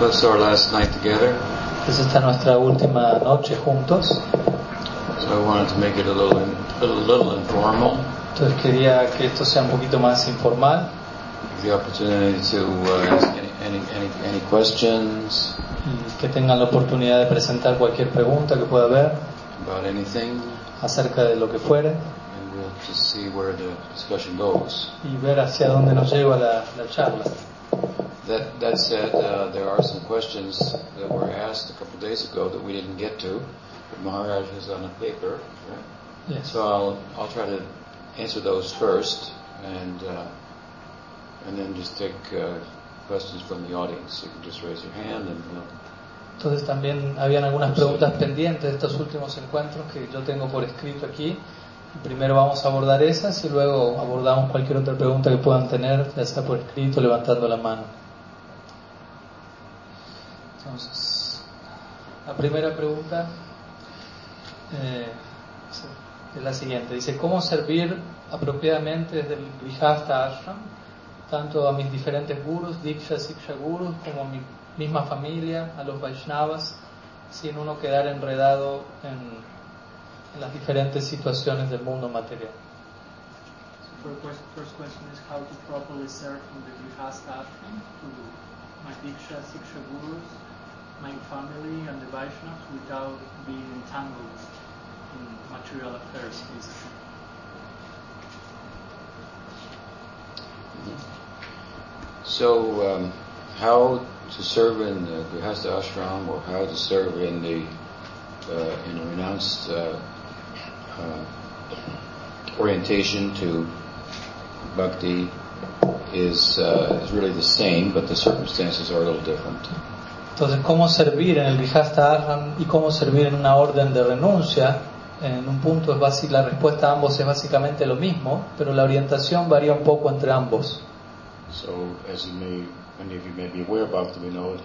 So it's our last night together. Entonces esta es nuestra última noche juntos. So I wanted to make it a little, a little informal. Entonces quería que esto sea un poquito más informal the opportunity to uh, ask any, any, any, any questions y que tengan la oportunidad de presentar cualquier pregunta que pueda haber about anything, acerca de lo que fuere and we'll just see where the discussion goes. y ver hacia dónde nos lleva la, la charla. That, that said, uh, there are some questions that were asked a couple of days ago that we didn't get to. But Maharaj is on a paper, right? Yes. So I'll, I'll try to answer those first, and uh, and then just take uh, questions from the audience. You can just raise your hand, and we'll Entonces también habían algunas preguntas pendientes de estos últimos encuentros que yo tengo por escrito aquí. Primero vamos a abordar esas y luego abordamos cualquier otra pregunta que puedan tener, ya sea por escrito, levantando la mano. Entonces, la primera pregunta eh, es la siguiente. Dice, ¿cómo servir apropiadamente desde el Ashram, tanto a mis diferentes gurus, Diksha, Siksha gurus, como a mi misma familia, a los Vaishnavas, sin uno quedar enredado en, las diferentes situaciones del mundo material? First question is how to properly serve from the Grihastha ashram to my Diksha, Siksha gurus, my family and the Vaishnavas without being entangled in material affairs, basically. So, um, how to serve in the Grihastha ashram, or how to serve in the uh, in a renounced uh, uh, orientation to bhakti is uh, is really the same, but the circumstances are a little different. Entonces, ¿cómo servir en el Grihastha Ashram y cómo servir en una orden de renuncia? En un punto es basi- la respuesta a ambos es básicamente lo mismo, pero la orientación varía un poco entre ambos. So, as you may, many of you may be aware, Bhakti Vinod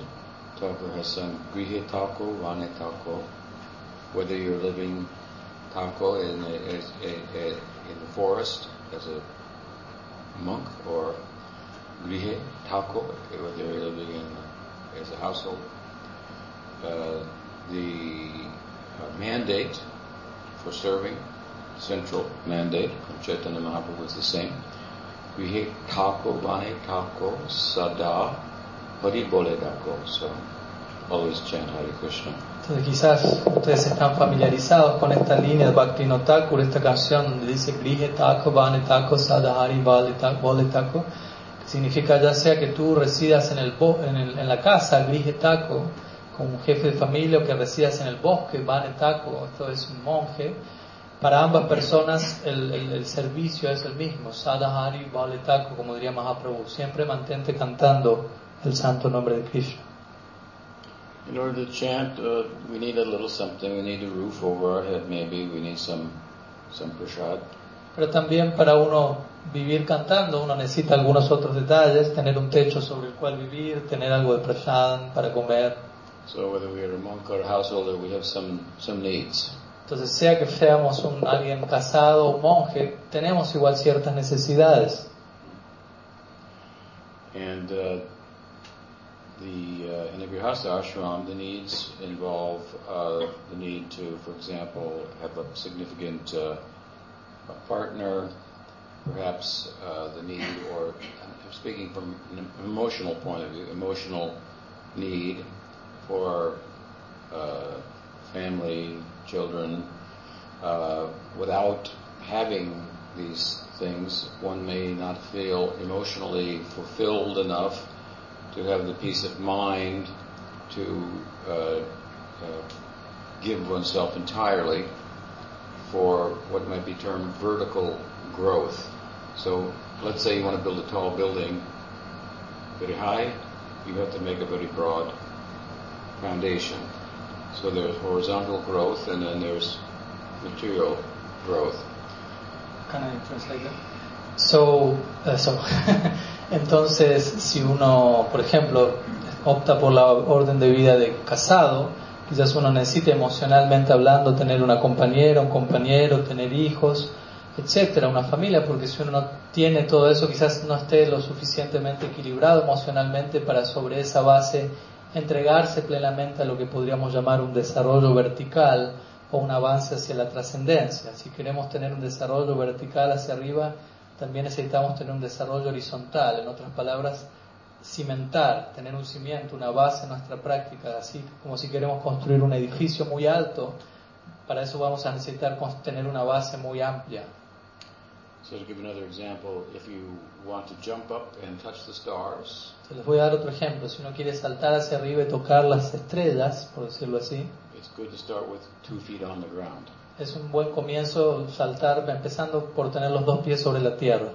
Thakur has some Grihe Thakur, Vane Thakur. Whether you're living Thakur in, a, in the forest as a monk or Grihe Thakur, whether you're living in, as a household. Uh, the uh, mandate for serving, central mandate from Chaitanya Mahaprabhu is the same. Grihe Thakur, Vane Thakur, Sada, Hari Bole Thakur. So always chant Hare Krishna. Entonces, quizás ustedes están familiarizados con esta línea de Bhakti no Thakur, esta canción dice Grihe Thakur, Sadahari Vale Thakur, Vole Thakur, que significa ya sea que tú residas en, el, en, el- en la casa, Grihe Thakur, como un jefe de familia, o que residas en el bosque, Vane Thakur, esto es un monje, para ambas personas el, el- el servicio es el mismo, Sadahari Vale Thakur, como diría Mahaprabhu, siempre mantente cantando el santo nombre de Krishna. In order to chant, uh, we need a little something. We need a roof over our head, maybe. We need some some prasad. Pero también para uno vivir cantando, uno necesita algunos otros detalles, tener un techo sobre el cual vivir, tener algo de prashad para comer. So whether we are a monk or a householder, we have some some needs. Entonces, sea que seamos un, alguien casado o monje, tenemos igual ciertas necesidades. And uh, the uh, in the Grihastha ashram, the needs involve uh, the need to, for example, have a significant uh, a partner, perhaps uh, the need, or I'm speaking from an emotional point of view, emotional need for uh, family, children. Uh, without having these things, one may not feel emotionally fulfilled enough to have the peace of mind to uh, uh, give oneself entirely for what might be termed vertical growth. So let's say you want to build a tall building very high, you have to make a very broad foundation. So there's horizontal growth and then there's material growth. Can I translate that? So, eh, so. entonces, si uno, por ejemplo, opta por la orden de vida de casado, quizás uno necesite emocionalmente hablando tener una compañera, un compañero, tener hijos, etcétera, una familia, porque si uno no tiene todo eso, quizás no esté lo suficientemente equilibrado emocionalmente para sobre esa base entregarse plenamente a lo que podríamos llamar un desarrollo vertical o un avance hacia la trascendencia. Si queremos tener un desarrollo vertical hacia arriba, también necesitamos tener un desarrollo horizontal, en otras palabras, cimentar, tener un cimiento, una base en nuestra práctica, así como si queremos construir un edificio muy alto, para eso vamos a necesitar tener una base muy amplia. So to give another example, if you want to jump up and touch the stars, Se les voy a dar otro ejemplo. Si uno quiere saltar hacia arriba y tocar las estrellas, por decirlo así, it's good to start with two feet on the ground. es un buen comienzo saltar empezando por tener los dos pies sobre la tierra.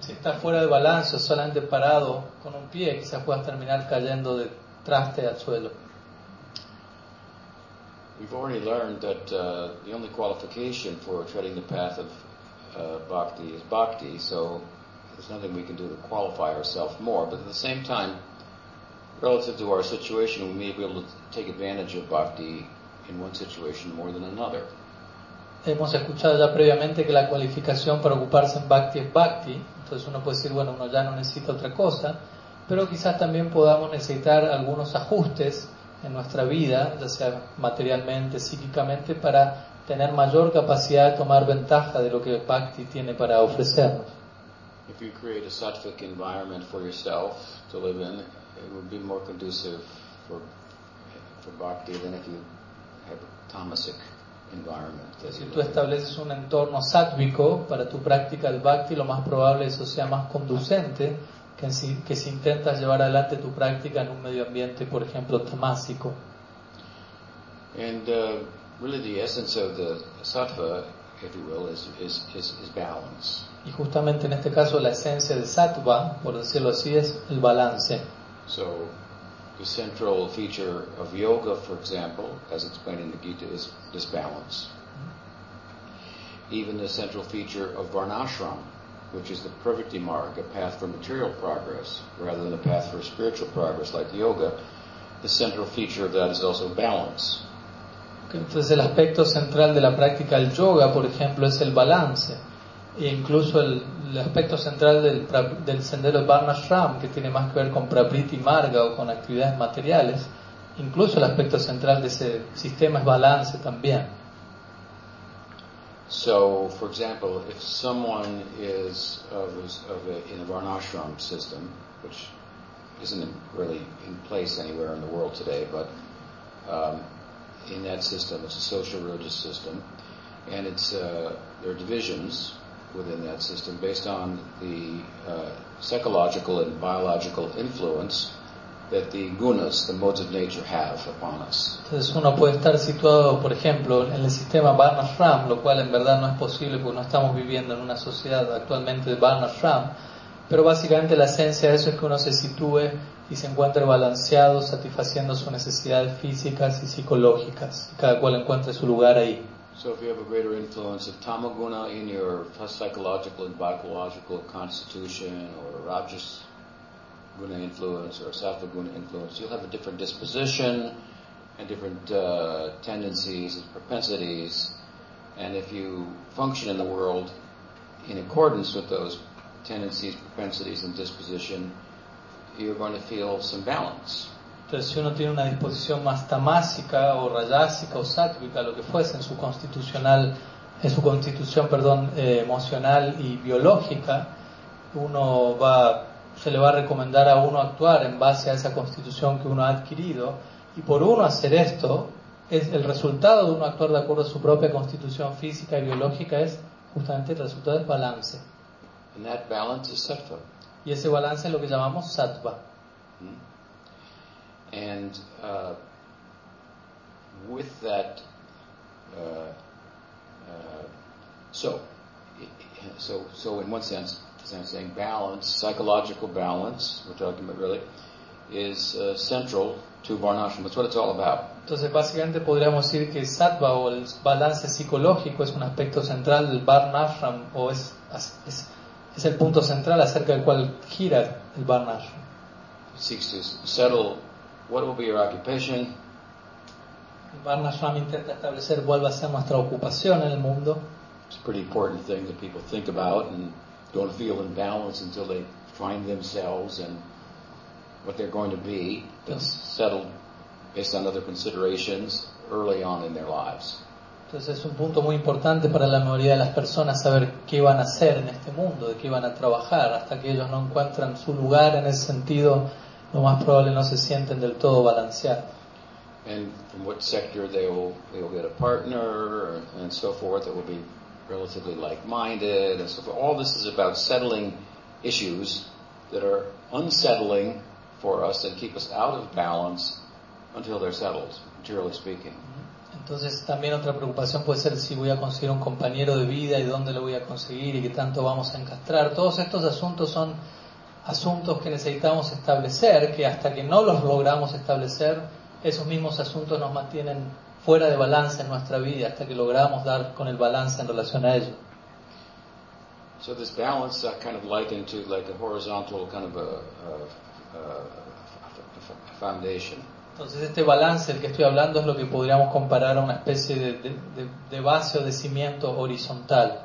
Si estás fuera de balance solamente parado con un pie, quizás puedas terminar cayendo de traste al suelo. We've already learned that uh, the only qualification for treading the path of uh, bhakti is bhakti, so there's nothing we can do to qualify ourselves more. But at the same time, relative to our situation, we may be able to take advantage of bhakti in one situation more than another. Hemos escuchado ya previamente que la cualificación para ocuparse en Bhakti es Bhakti, entonces uno puede decir, bueno, uno ya no necesita otra cosa, pero quizás también podamos necesitar algunos ajustes en nuestra vida, ya sea materialmente, psíquicamente, para tener mayor capacidad de tomar ventaja de lo que Bhakti tiene para ofrecernos. If you create a sattvic environment for yourself to live in, it would be more conducive for, for bhakti than if you have a tamasic environment. Si tú estableces un entorno sátvico para tu práctica del Bhakti, lo más probable es eso sea más conducente que si, que si intentas llevar adelante tu práctica en un medio ambiente, por ejemplo, tamásico. And uh, really, the essence of the sattva, if you will, is, is, is, is balance. Y justamente en este caso la esencia de sattva, por decirlo así, es el balance. So, the central feature of yoga, for example, as explained in the Gita, is this balance. Even the central feature of varnashram, which is the pravritti marg, a path for material progress, rather than a path for spiritual progress like yoga, the central feature of that is also balance. Entonces el aspecto central de la práctica del yoga, por ejemplo, es el balance. E incluso el, el aspecto central del, del sendero Varnashram, que tiene más que ver con Prabriti Marga o con actividades materiales, incluso el aspecto central de ese sistema es balance también. So, for example, if someone is of, a- of a, in a varnashram system, which isn't really in place anywhere in the world today, but um, in that system, it's a social religious system, and it's uh, there are divisions within that system based on the uh, psychological and biological influence that the gunas, the modes of nature, have upon us. Entonces uno puede estar situado, por ejemplo, en el sistema Varnashram, lo cual en verdad no es posible porque no estamos viviendo en una sociedad actualmente de Varnashram, pero básicamente la esencia de eso es que uno se sitúe y se encuentre balanceado, satisfaciendo sus necesidades físicas y psicológicas, cada cual encuentre su lugar ahí. So if you have a greater influence of tamaguna in your psychological and biological constitution, or rajas guna influence, or sattva guna influence, you'll have a different disposition and different uh, tendencies and propensities. And if you function in the world in accordance with those tendencies, propensities, and disposition, you're going to feel some balance. Entonces, si uno tiene una disposición más tamásica o rayásica o sátvica, lo que fuese en su constitucional, en su constitución, perdón, eh, emocional y biológica, uno va, se le va a recomendar a uno actuar en base a esa constitución que uno ha adquirido, y por uno hacer esto, es el resultado de uno actuar de acuerdo a su propia constitución física y biológica es justamente el resultado del balance. And that balance is sattva. Y ese balance es lo que llamamos sattva. Hmm? And uh, with that, uh, uh, so, so, so in one sense, as I'm saying, balance, psychological balance, we're talking about really, is uh, central to Varnashram. That's what it's all about. Entonces, básicamente podríamos decir que sattva o el balance psicológico es un aspecto central del Varnashram o es, es, es el punto central acerca del cual gira el Varnashram. Seeks to settle what will be your occupation, El Varnashram intenta establecer cuál va a ser nuestra ocupación en el mundo. It's a pretty important thing that people think about and don't feel in balance until they find themselves and what they're going to be. That's settled based on other considerations early on in their lives. Entonces es un punto muy importante para la mayoría de las personas saber qué van a hacer en este mundo, de qué van a trabajar, hasta que ellos no encuentran su lugar en ese sentido, lo más probable no se sienten del todo balanceados. and from what sector they will they will get a partner and so forth that will be relatively like-minded and so forth. All this is about settling issues that are unsettling for us and keep us out of balance until they're settled, materially speaking. Entonces también otra preocupación puede ser si voy a conseguir un compañero de vida y dónde lo voy a conseguir y qué tanto vamos a encastrar. Todos estos asuntos son asuntos que necesitamos establecer, que hasta que no los logramos establecer, esos mismos asuntos nos mantienen fuera de balance en nuestra vida hasta que logramos dar con el balance en relación a ello. So this balance uh, kind of likened to like a horizontal kind of a, a foundation. Entonces este balance del que estoy hablando es lo que podríamos comparar a una especie de, de, de- base o de cimiento horizontal.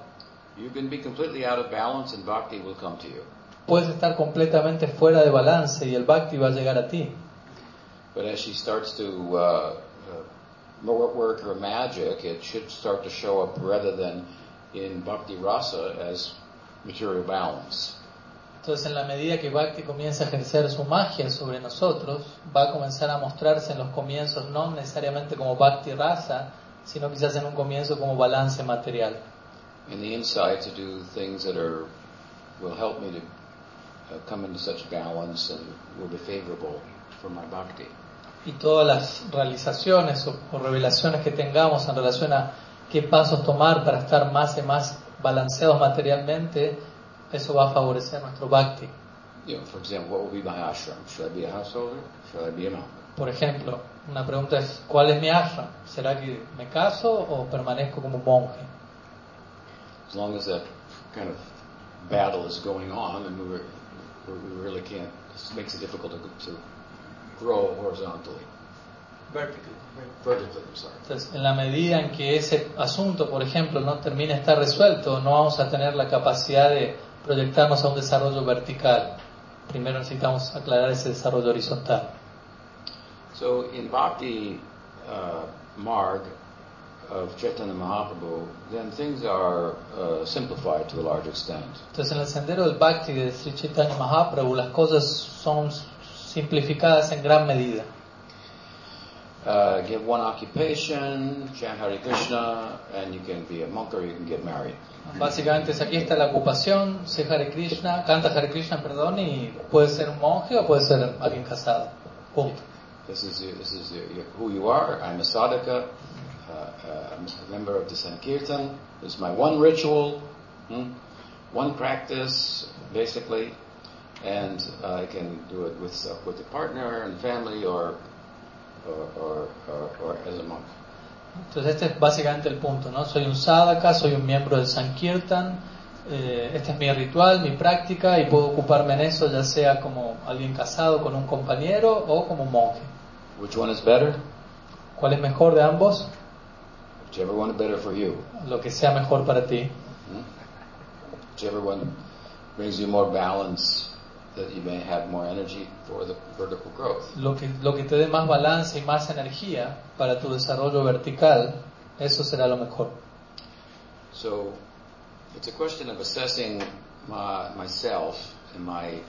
You can be completely out of balance and bhakti will come to you. Puedes estar completamente fuera de balance y el bhakti va a llegar a ti. But as she starts to uh, uh, wo- work her magic, it should start to show up rather than in bhakti rasa as material balance. Entonces, en la medida que Bhakti comienza a ejercer su magia sobre nosotros, va a comenzar a mostrarse en los comienzos no necesariamente como Bhakti rasa, sino quizás en un comienzo como balance material. And the insight to do things that are will help me to uh, come into such balance and will be favorable for my bhakti. Y todas las realizaciones o, o revelaciones que tengamos en relación a qué pasos tomar para estar más y más balanceados materialmente, eso va a favorecer nuestro Bhakti. You know, for example, what will be my ashram? Should I be a householder? Should I be a monk? Por ejemplo, una pregunta es, ¿cuál es mi ashram? ¿Será que me caso o permanezco como monje? As long as that kind of battle is going on, and we, we we really can't. It makes it difficult to, to grow horizontally, vertically. I'm sorry. Entonces, en la medida en que ese asunto, por ejemplo, no termine de estar resuelto, no vamos a tener la capacidad de proyectarnos a un desarrollo vertical. Primero necesitamos aclarar ese desarrollo horizontal. So in Bhakti uh, Marg of Chaitanya Mahaprabhu, then things are uh, simplified to a large extent. Entonces, en el sendero del Bhakti de Sri Chaitanya Mahaprabhu, las cosas son simplificadas en gran medida. Uh, get one occupation, chant Hare Krishna, and you can be a monk or you can get married. Básicamente, es aquí está la ocupación, sé Hare Krishna, canta Hare Krishna, perdón, y puede ser un monje o puede ser alguien casado. Punto. This is this is your, who you are. I'm a sadhaka. Uh, uh, I'm a member of the Sankirtan. This is my one ritual, hmm? one practice, basically, and I can do it with with a partner and family or Entonces este es básicamente el punto, ¿no? Soy un sadhaka, soy un miembro del Sankirtan, eh, este es mi ritual, mi práctica y puedo ocuparme en eso ya sea como alguien casado con un compañero o como un monje. Which one is better? ¿Cuál es mejor de ambos? Whichever one is better for you. Lo que sea mejor para ti. Hmm? Whichever one brings you more balance, that you may have more energy for the vertical growth. Lo que, lo que te dé más balance y más energía para tu desarrollo vertical, eso será lo mejor. So it's a question of assessing my, myself and my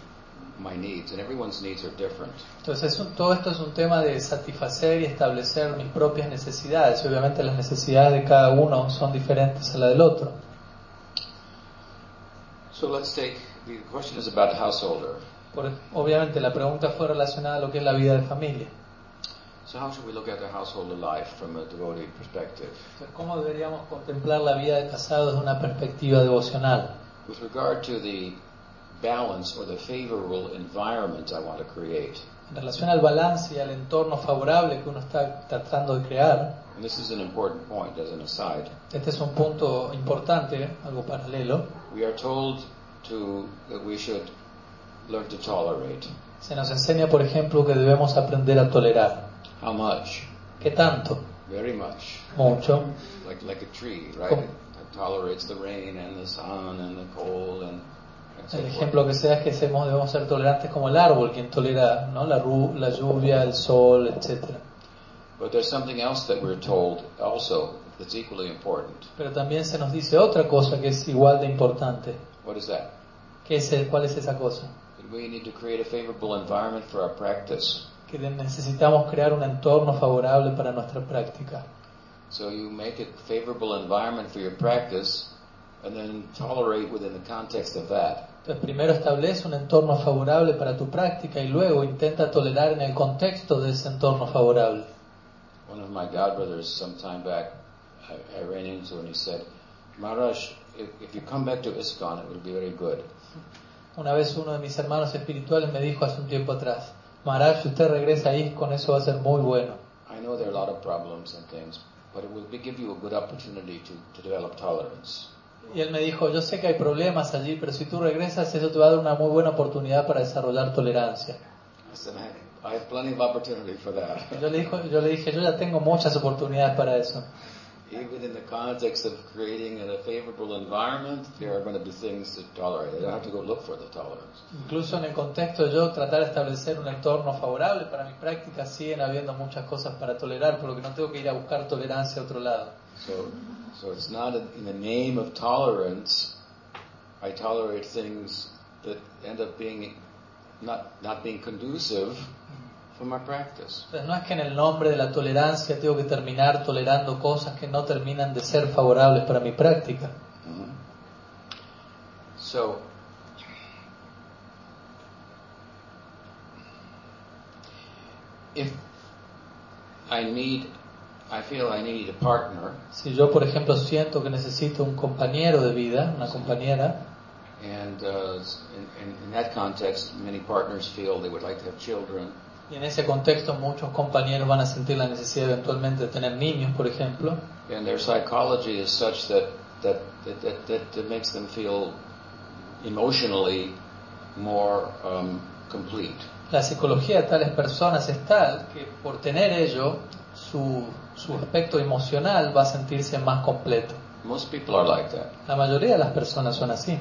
my needs, and everyone's needs are different. Entonces, es un- todo esto es un tema de satisfacer y establecer mis propias necesidades. Obviamente las necesidades de cada uno son diferentes a la del otro. So let's take the question is about householder. Por- obviamente la pregunta fue relacionada a lo que es la vida de familia. So how should we look at the householder life from a devotee perspective? Entonces, ¿Cómo deberíamos contemplar la vida de casado desde una perspectiva devocional? With regard to the balance or the favorable environment I want to create. En relación al balance y al entorno favorable que uno está tratando de crear, And this is an important point as an aside. este es un punto importante, algo paralelo. We are told to that we should learn to tolerate. Se nos enseña, por ejemplo, que debemos aprender a tolerar. How much? ¿Qué tanto? Very much. Mucho. Like like a tree, right? Como- It tolerates the rain and the sun and the cold and El ejemplo que se da es que debemos, debemos ser tolerantes como el árbol, quien tolera ¿no? la, ru- la lluvia, el sol, etcétera. But there's something else that we're told also that's equally important. Pero también se nos dice otra cosa que es igual de importante. What is that? ¿Qué es el- ¿Cuál es esa cosa? That we need to create a favorable environment for our practice. Que necesitamos crear un entorno favorable para nuestra práctica. So you make a favorable environment for your practice and then tolerate within the context of that. Entonces, primero establece un entorno favorable para tu práctica y luego intenta tolerar en el contexto de ese entorno favorable. One of my godbrothers some time back, I, I ran into and he said, Maharaj, if, you come back to ISKCON, it will be very good. Una vez uno de mis hermanos espirituales me dijo hace un tiempo atrás, Maharaj, si usted regresa ahí, con eso va a ser muy bueno. I know there are a lot of problems and things, but it will give you a good opportunity to, to develop tolerance. Y él me dijo, yo sé que hay problemas allí, pero si tú regresas, eso te va a dar una muy buena oportunidad para desarrollar tolerancia. I said, I, I have plenty of opportunity for that. Yo le, dijo, yo le dije, yo ya tengo muchas oportunidades para eso. Even in the context of creating a favorable environment, there are going to be things to tolerate. I don't have to go look for the tolerance. Incluso en el contexto de yo tratar de establecer un entorno favorable para mi práctica, siguen habiendo muchas cosas para tolerar, por lo que no tengo que ir a buscar tolerancia a otro lado. So, so it's not in in the name of tolerance. I tolerate things that end up being not not being conducive for my practice. Entonces no es que en el nombre de la tolerancia tengo que terminar tolerando cosas que no terminan de ser favorables para mi práctica. Mhm. So, if I need, I feel I need a partner, Si yo, por ejemplo, siento que necesito un compañero de vida, una compañera, and uh, in, in, in that context, many partners feel they would like to have children. Y en ese contexto muchos compañeros van a sentir la necesidad eventualmente de tener niños, por ejemplo, And their psychology is such that that that, that, that, makes them feel emotionally more um, complete. la psicología de tales personas es tal que por tener ello, su, su aspecto emocional va a sentirse más completo. Most people are like that. La mayoría de las personas son así.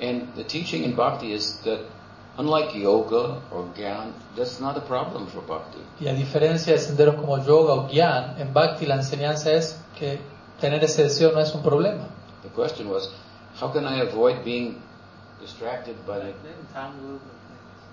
And the teaching in bhakti is that unlike yoga or gyan, that's not a problem for bhakti. Y a diferencia de senderos como yoga o gyan, en Bhakti la enseñanza es que tener ese deseo no es un problema. The question was, how can I avoid being distracted by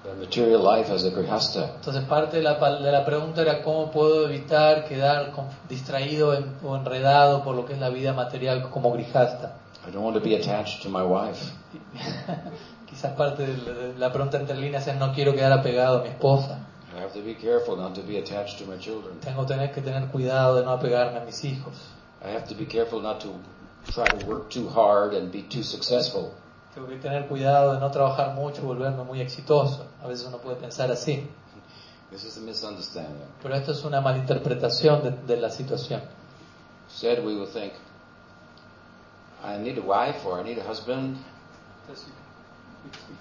by material life as a grihasta? Entonces parte de la, de la pregunta era cómo puedo evitar quedar distraído en- o enredado por lo que es la vida material como grijasta. I don't want to be attached to my wife. Quizás parte de la, pregunta entre líneas es no quiero quedar apegado a mi esposa. I have to be careful not to be attached to my children. Tengo tener que tener cuidado de no apegarme a mis hijos. I have to be careful not to try to work too hard and be too successful. Tengo que tener cuidado de no trabajar mucho y volverme muy exitoso. A veces uno puede pensar así. This is a misunderstanding. Pero esto es una malinterpretación de, de la situación. Said we would think, I need a wife or I need a husband. Entonces,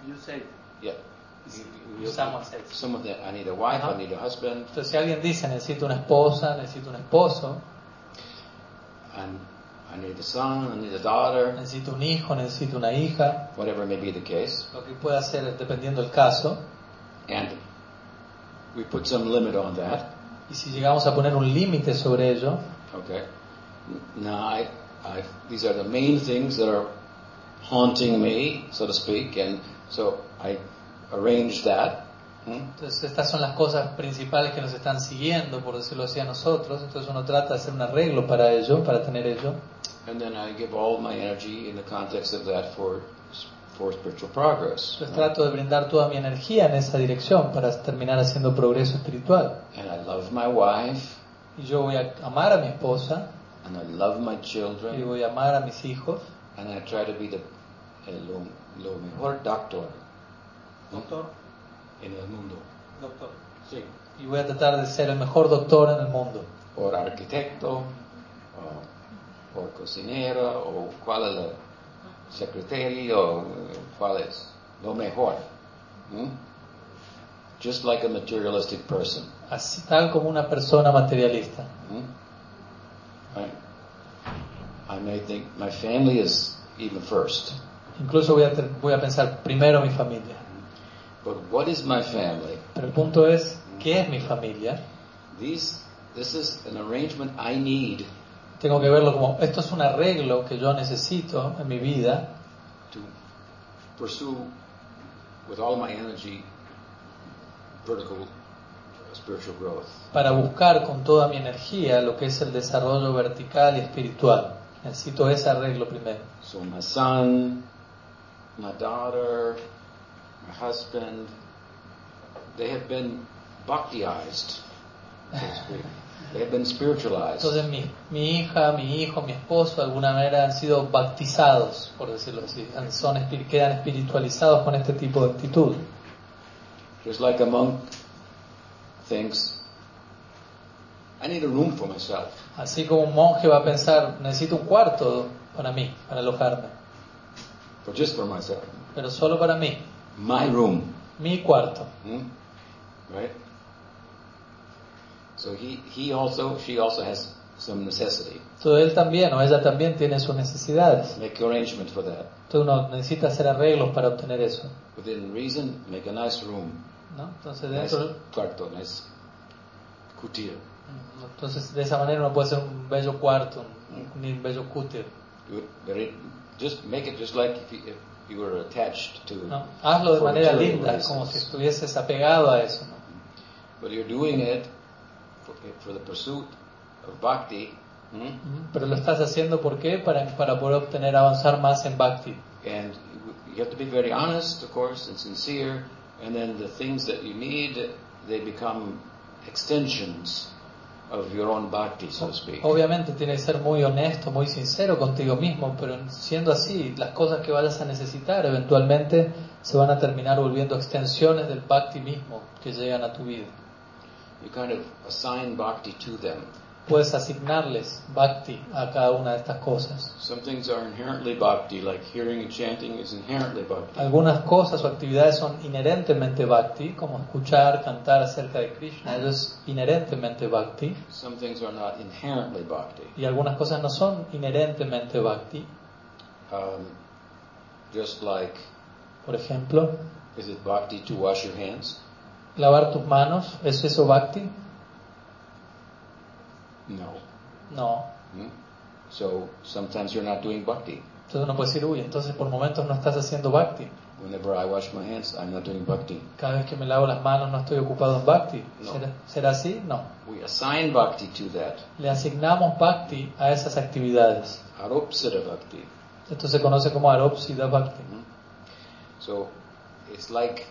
you say, Yeah. You- you- Someone says. Someone that I need a wife, Uh-huh. I need a husband, Entonces, si alguien dice necesito una esposa, necesito un esposo, and I need a son, I need a daughter, necesito un hijo, necesito una hija, whatever may be the case, lo que pueda ser dependiendo del caso, and we put some limit on that. y si llegamos a poner un límite sobre ello, Okay. Now, I, I, these are the main things that are haunting me, so to speak, and so I arranged that. Hmm? entonces estas son las cosas principales que nos están siguiendo, por decirlo así a nosotros, entonces uno trata de hacer un arreglo para ello, para tener ello, And then I give all my energy in the context of that for, for spiritual progress. entonces trato de brindar toda mi energía en esa dirección para terminar haciendo progreso espiritual. And I love my wife, Y yo voy a amar a mi esposa, and I love my y children, voy a amar a mis hijos, and I try to be the, el, lo, lo mejor doctor doctor, en el mundo. doctor. Sí. Y voy a tratar de ser el mejor doctor en el mundo. Por arquitecto, o por cocinero, o cuál es la secretaria, o eh, cuál es lo mejor. ¿Mm? Just like a materialistic person. Así tal como una persona materialista. ¿Mm? I, I may think my family is even first. Incluso voy a, voy a pensar primero mi familia. But what is my family? Pero el punto es, ¿qué es mi familia? These, this is an arrangement I need Tengo que verlo como, esto es un arreglo que yo necesito en mi vida to pursue with all my energy vertical spiritual growth. para buscar con toda mi energía lo que es el desarrollo vertical y espiritual. Necesito ese arreglo primero. So my son, my daughter, my husband, they have been bhaktiized. They have been spiritualized. Entonces mi, mi hija, mi hijo, mi esposo de alguna manera han sido bautizados, por decirlo así, son, quedan espiritualizados con este tipo de actitud. Just like a monk thinks, I need a room for myself. Así como un monje va a pensar, necesito un cuarto para mí, para alojarme, For just for myself. pero solo para mí, My room. mi cuarto. Hmm? Right? So he, he also, she also has some necessity. Entonces él también o ella también tiene sus necesidades. Make arrangements for that. Entonces uno necesita hacer arreglos para obtener eso. Within reason, make a nice room. ¿no? Entonces, Nice dentro, cuarto, nice kutir. entonces de esa manera uno puede hacer un bello cuarto, un, un bello. Do it very, just make it just like if you, if you were attached to. ¿no? Hazlo de manera linda, reasons. como si estuvieses apegado a eso. ¿no? But you're doing it for, for the pursuit of bhakti, hmm? Pero lo estás haciendo ¿por qué? Para, para poder obtener, avanzar más en Bhakti. and you have to be very honest, of course, and sincere. And then the things that you need, they become extensions of your own bhakti, so to speak. Obviamente tiene que ser muy honesto, muy sincero contigo mismo, pero siendo así, las cosas que vayas a necesitar eventualmente se van a terminar volviendo extensiones del Bhakti mismo que llegan a tu vida. You kind of assign bhakti to them. Puedes asignarles Bhakti a cada una de estas cosas. Some things are inherently bhakti, like hearing and chanting is inherently bhakti. Algunas cosas o actividades son inherentemente Bhakti, como escuchar, cantar acerca de Krishna, eso es inherentemente Bhakti. Some things are not inherently bhakti. Y algunas cosas no son inherentemente Bhakti. Um, just like, Por ejemplo, is it bhakti to wash your hands? lavar tus manos, ¿es eso Bhakti? No. No. Hmm? So sometimes you're not doing bhakti. Entonces uno puede decir, uy, entonces por momentos no estás haciendo Bhakti. Whenever I wash my hands, I'm not doing bhakti. Cada vez que me lavo las manos no estoy ocupado en Bhakti. No. ¿Será, será así? No. We assign bhakti to that. Le asignamos Bhakti a esas actividades. Aropsita bhakti. Esto se conoce como Aropsida Bhakti. Hmm? So it's like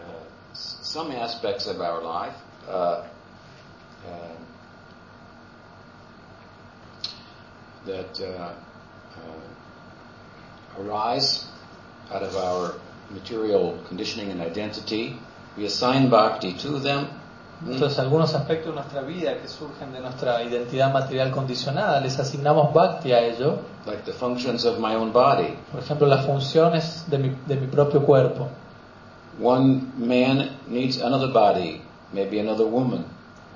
uh, some aspects of our life uh, uh, that uh, uh, arise out of our material conditioning and identity. We assign bhakti to them. Hmm? Entonces, algunos aspectos de nuestra vida que surgen de nuestra identidad material condicionada, les asignamos Bhakti a ello. like the functions of my own body. Por ejemplo, las funciones de mi, de mi propio cuerpo. One man needs another body, maybe another woman.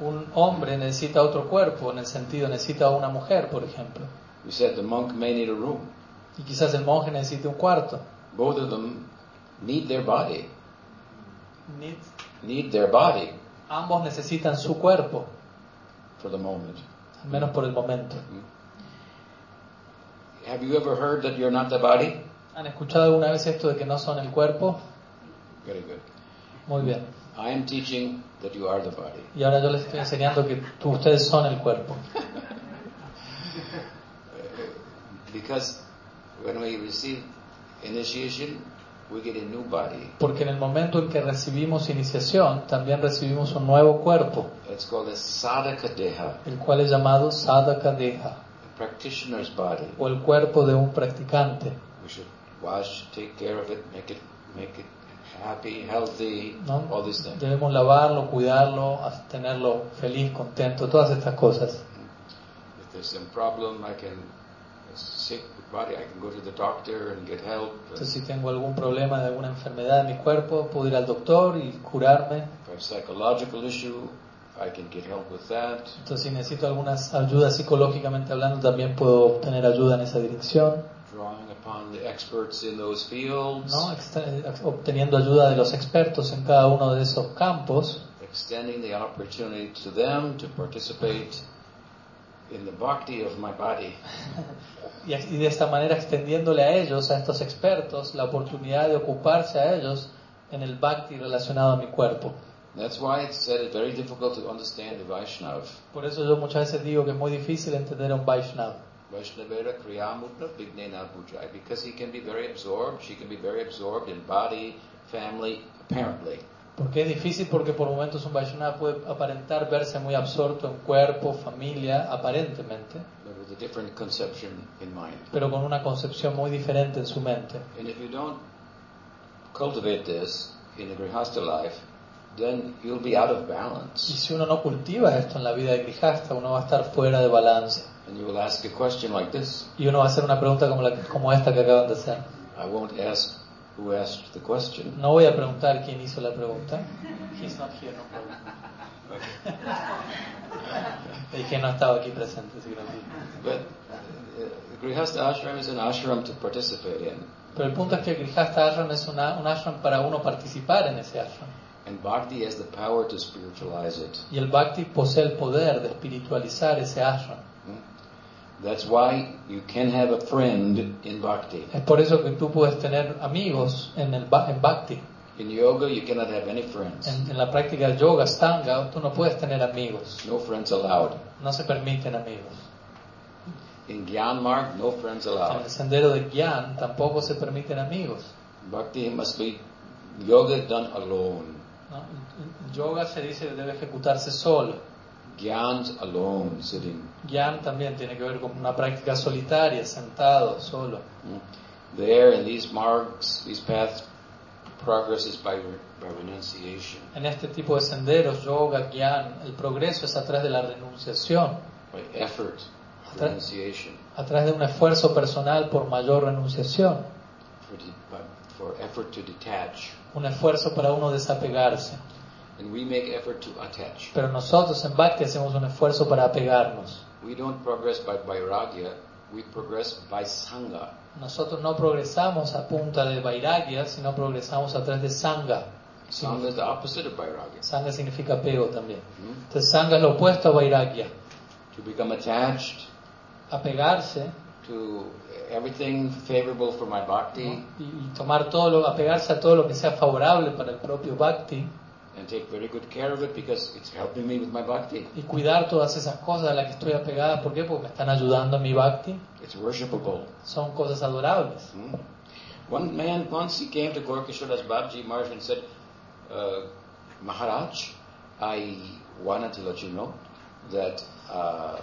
Un hombre necesita otro cuerpo, en el sentido necesita una mujer, por ejemplo. We said the monk may need a room. Y quizás el monje necesite un cuarto. Both of them need their body, need their body Ambos necesitan su cuerpo, for the moment. al menos por el momento. Have you ever heard that you're not the body? ¿Han escuchado alguna vez esto de que no son el cuerpo? Very good. Muy bien. I am teaching that you are the body. Y ahora yo les estoy enseñando que tú, ustedes son el cuerpo. Because when we receive initiation, we get a new body. Porque en el momento en que recibimos iniciación, también recibimos un nuevo cuerpo, It's called a sadhaka deha, el cual es llamado sadhaka deha, a practitioner's body. o el cuerpo de un practicante. We should wash, take care of it, make it, make it happy, healthy, ¿no? all these things. Debemos lavarlo, cuidarlo, tenerlo feliz, contento, todas estas cosas. If there's some problem, I can, a sick body, I can go to the doctor and get help. Entonces, si tengo algún problema de alguna enfermedad en mi cuerpo, puedo ir al doctor y curarme. If I have psychological issue, I can get help with that. Entonces, si necesito alguna ayuda psicológicamente hablando, también puedo obtener ayuda en esa dirección. Drawing upon the experts in those fields, obteniendo ayuda de los expertos en cada uno de esos campos, extending the opportunity to them to participate in the bhakti of my body. y, y de esta manera extendiéndole a ellos, a estos expertos, la oportunidad de ocuparse a ellos en el bhakti relacionado a mi cuerpo. That's why it's said it's very difficult to understand the Vaishnav. Por eso yo muchas veces digo que es muy difícil entender a un Vaishnava. Vaishnavera Kriyamutta Vignena Bhujai, because he can be very absorbed, she can be very absorbed in body, family, apparently. Porque es difícil porque por momentos un Vaishnava puede aparentar verse muy absorto en cuerpo, familia, aparentemente, but with a different conception in mind. pero con una concepción muy diferente en su mente. And if you don't cultivate this in a grihastha life, then you'll be out of Y si uno no cultiva esto en la vida de Grijasta, uno va a estar fuera de balance. And you will ask a question like this. Y uno va a hacer una pregunta como, la, como esta que acaban de hacer. I won't ask who asked the question. No voy a preguntar quién hizo la pregunta. He's not here, no problem. No estaba aquí presente. But uh, grihastha ashram is an ashram to participate in. Pero el punto es que el Grijasta Ashram es una, un ashram para uno participar en ese ashram. And bhakti has the power to spiritualize it. Y el Bhakti posee el poder de espiritualizar ese ashram. That's why you can have a friend in bhakti. Es por eso que tú puedes tener amigos en el en Bhakti. In yoga, you cannot have any friends. En, en la práctica del yoga, stanga, tú no puedes tener amigos. No friends allowed. No se permiten amigos. In Gyan Marg, no friends En allowed. el sendero de Gyan tampoco se permiten amigos. Bhakti must be yoga done alone. ¿no? Yoga se dice debe ejecutarse solo. Gyan's alone, sitting. Gyan también tiene que ver con una práctica solitaria, sentado, solo. Mm. There, in these margs, these paths, progress is by, by renunciation, En este tipo de senderos, yoga, Gyan, el progreso es a través de la renunciación, by effort, Atra- renunciation, a través de un esfuerzo personal por mayor renunciación, for, de- by- for effort to detach. un esfuerzo para uno desapegarse. And we make effort to attach. Pero nosotros en Bhakti hacemos un esfuerzo para apegarnos. We don't progress by vairagya, we progress by sangha. Nosotros no progresamos a punta de vairagya, sino progresamos a través de sangha. Sangha is the opposite of vairagya. Sangha significa apego también. Mm. Entonces sangha es lo opuesto a vairagya. To become attached Apegarse to everything favorable for my bhakti y, y tomar todo lo, apegarse a todo lo que sea favorable para el propio Bhakti and take very good care of it because it's helping me with my bhakti. y cuidar todas esas cosas a las que estoy apegada. ¿Por qué? Porque me están ayudando en mi Bhakti. It's worshipable. Son cosas adorables. Hmm? One man once he came to Gorkishoras Babji Maharaj and said, uh, Maharaj, I wanted to let you know that uh,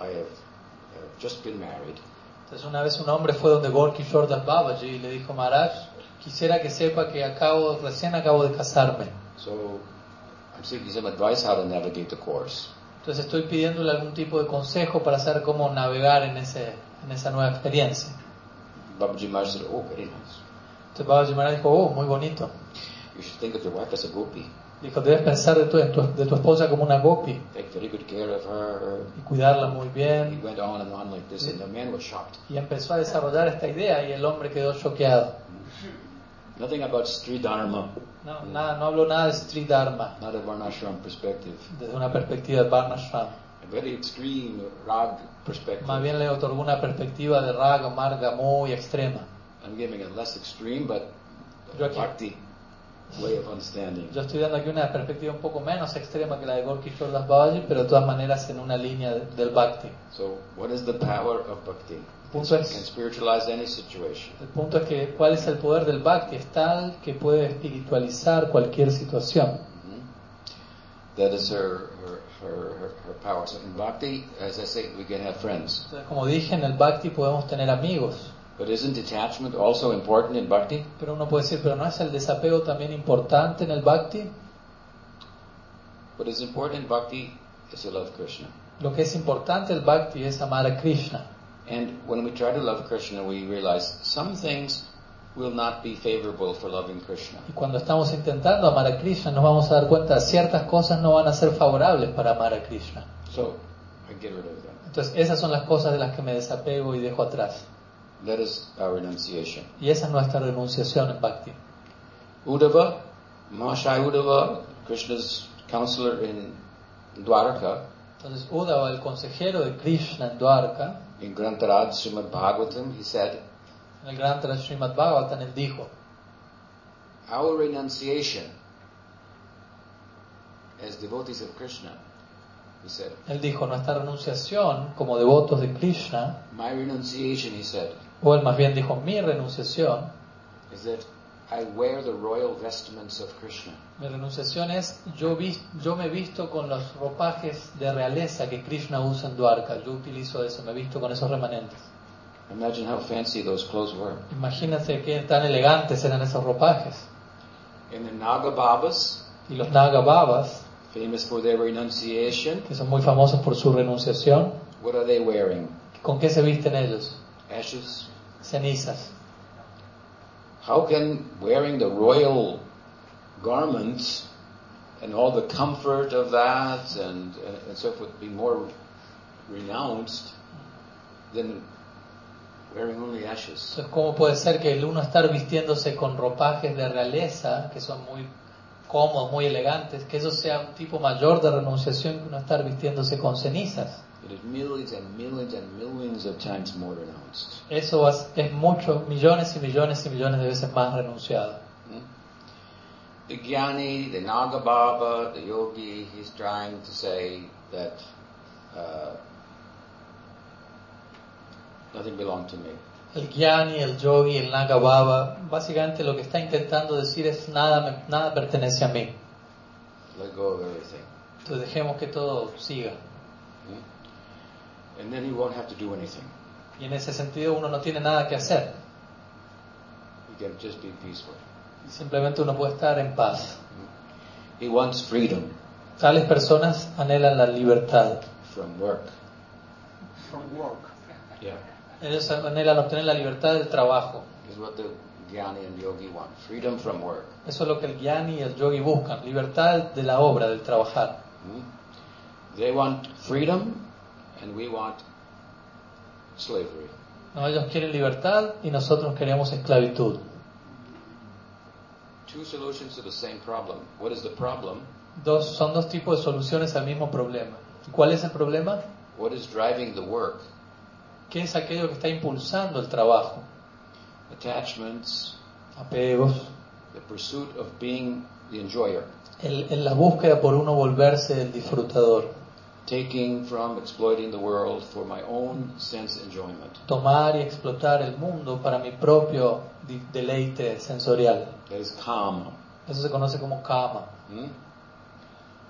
I have uh, just been married. Entonces una vez un hombre fue donde Gorky Das Babaji y le dijo, Maharaj, quisiera que sepa que acabo, recién acabo de casarme. So I'm seeking some advice how to navigate the course. Entonces estoy pidiéndole algún tipo de consejo para saber cómo navegar en, ese, en esa nueva experiencia. Babaji Maharaj said, Oh, very nice. Entonces Babaji Maharaj dijo, oh, muy bonito. You should think of your wife as a gopi. Dijo, debes pensar de tu, de tu esposa como una gopi Take very good care of her. y cuidarla muy He bien. went on and on like this, and the man was shocked. Y empezó a desarrollar esta idea y el hombre quedó choqueado. Nothing about Sri Dharma, No, nada, no habló nada de Sri Dharma not a Varnashram perspective. desde una perspectiva de Varnashram. A very extreme rag perspective. Más bien le otorgó una perspectiva de raga, marga muy extrema. I'm giving a less extreme, but aquí- bhakti way of understanding. Yo estoy dando aquí una perspectiva un poco menos extrema que la de Gorky Das Babaji, pero de todas maneras en una línea de- del Bhakti. So, what is the power of bhakti? Punto es- can spiritualize any situation. El punto es que cuál es el poder del Bhakti, es tal que puede espiritualizar cualquier situación. Mhm. That is her, her, her, her, her power. So, in bhakti, as I say, we can have friends. Entonces, como dije, en el Bhakti podemos tener amigos, But isn't detachment also important in bhakti? pero uno puede decir, pero ¿no es el desapego también importante en el Bhakti? What is important in bhakti is to love Krishna. Lo que es importante el Bhakti es amar a Krishna. And when we try to love Krishna, we realize some things will not be favorable for loving Krishna. Y cuando estamos intentando amar a Krishna nos vamos a dar cuenta ciertas cosas no van a ser favorables para amar a Krishna. So, I get rid of them. Entonces esas son las cosas de las que me desapego y dejo atrás. That is our renunciation. Y esa es nuestra renunciación en Bhakti. Uddhava, Mahashaya Uddhava, Krishna's counselor in Dwaraka, Entonces Uddhava, el consejero de Krishna en Dwarka, in Grantaraj Srimad Bhagavatam, he said, en el gran Srimad Bhagavatam, él dijo, Our renunciation as devotees of Krishna, he said, él dijo, nuestra renunciación como devotos de Krishna, my renunciation, he said, o él más bien dijo, mi renunciación, is that I wear the royal vestments of Krishna. mi renunciación es, yo, vis- yo me visto con los ropajes de realeza que Krishna usa en Dwarka, yo utilizo eso, me visto con esos remanentes. Imagine how fancy those clothes were. Imagínense qué tan elegantes eran esos ropajes. And the Naga Babas, Y los Nagababas, famous for their renunciation, que son muy famosos por su renunciación, what are they wearing? ¿con qué se visten ellos? Ashes. Cenizas. How can wearing the royal garments and all the comfort of that and, uh, and so forth be more renounced than wearing only ashes? Entonces, ¿cómo puede ser que el uno estar vistiéndose con ropajes de realeza, que son muy cómodos, muy elegantes, que eso sea un tipo mayor de renunciación que uno estar vistiéndose con cenizas? It is millions and millions and millions of times more renounced. Eso es, es mucho, millones y millones y millones de veces más renunciado. Hmm? The Jnani, the Naga Baba, the Yogi, he's trying to say that uh, nothing belonged to me. El Gyani, el Yogi, el Nagababa, básicamente lo que está intentando decir es nada, nada pertenece a mí. Let go of everything. Entonces dejemos que todo siga. And then he won't have to do anything. Y en ese sentido uno no tiene nada que hacer. He can just be peaceful. Simplemente uno puede estar en paz. He wants freedom Tales personas anhelan la libertad. from work. from work. Yeah. Ellos anhelan obtener la libertad del trabajo. Is what the Jnani and Yogi want. Freedom from work. Eso es lo que el Gyani y el Yogi buscan. Libertad de la obra, del trabajar. Hmm? They want freedom and we want slavery. No, ellos quieren libertad y nosotros queremos esclavitud. Two solutions to the same problem. What is the problem? Dos, son dos tipos de soluciones al mismo problema. ¿Y ¿Cuál es el problema? What is driving the work? ¿Qué es aquello que está impulsando el trabajo? Attachments, Apegos, the pursuit of being the enjoyer, el- en la búsqueda por uno volverse el disfrutador, taking from exploiting the world for my own sense enjoyment. tomar y explotar el mundo para mi propio deleite sensorial. That is kama. Eso se conoce como kama. Hmm?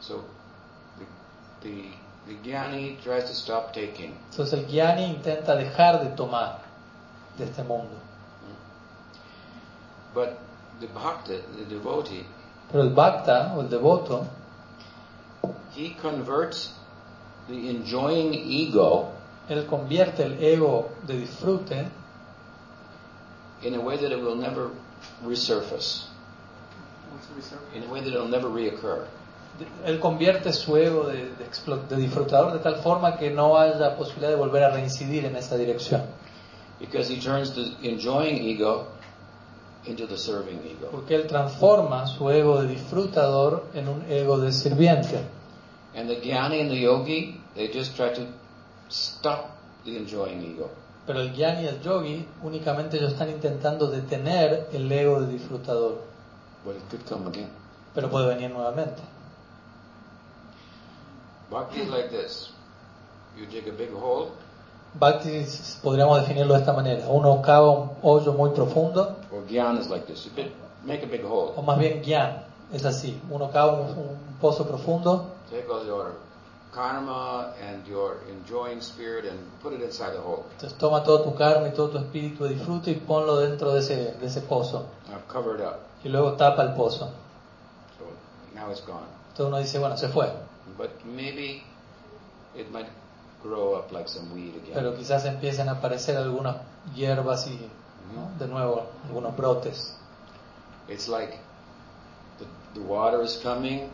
So the, the, the jnani tries to stop taking. Entonces el Gyani intenta dejar de tomar de este mundo. But the bhakta, the devotee, Pero el Bhakta o el devoto, he converts the enjoying ego él convierte el ego de disfrute in a way that it will never resurface, in a way that it will never reoccur. Él convierte su ego de, de de disfrutador de tal forma que no haya posibilidad de volver a reincidir en esa dirección. Because he turns the enjoying ego into the serving ego. Porque él transforma su ego de disfrutador en un ego de sirviente. And the jnani and the yogi, they just try to stop the enjoying ego. Pero el Gyani y el Yogi únicamente ellos están intentando detener el ego de disfrutador. But it could come again. Pero puede venir nuevamente. Bhakti is like this. You dig a big hole, Bhakti podríamos definirlo de esta manera. Uno cava un hoyo muy profundo, or jnana is like this. You make a big hole. o más bien Gyan. Es así. Uno cava un, un pozo profundo, Take all your karma and your enjoying spirit and put it inside the hole. entonces toma todo tu karma y todo tu espíritu de disfrute y ponlo dentro de ese, de ese pozo. Y luego tapa el pozo. So now it's gone. Entonces uno dice, bueno, se fue. But maybe it might grow up like some weed again. Pero quizás empiecen a aparecer algunas hierbas y ¿no? de nuevo algunos brotes. It's like the, the water is coming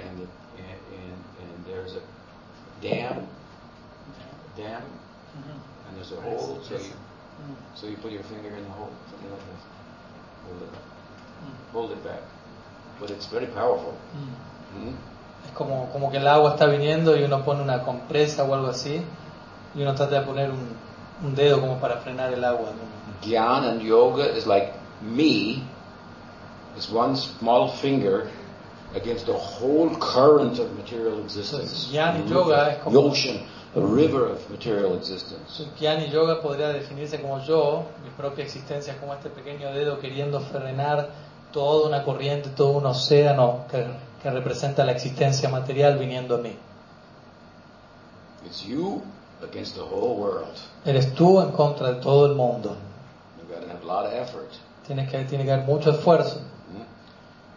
and, the, and, and, and there's a dam, dam, Mhm. and there's a hole, so you So you put your finger in the hole, something like this. Hold it, Mm. hold it back. But it's very powerful. Mm. Hmm? Es como, como que el agua está viniendo y uno pone una compresa o algo así y uno trata de poner un, un dedo como para frenar el agua. ¿no? Gyan and yoga is like me is one small finger against the whole current of material existence. Yoga river, es como- the ocean, a river of material existence. Jnana yoga podría definirse como yo, mi propia existencia, como este pequeño dedo queriendo frenar toda una corriente, todo un océano que, que representa la existencia material viniendo a mí. It's you against the whole world. Eres tú en contra de todo el mundo. You've got to have a lot of effort. Tienes que, tiene que haber mucho esfuerzo.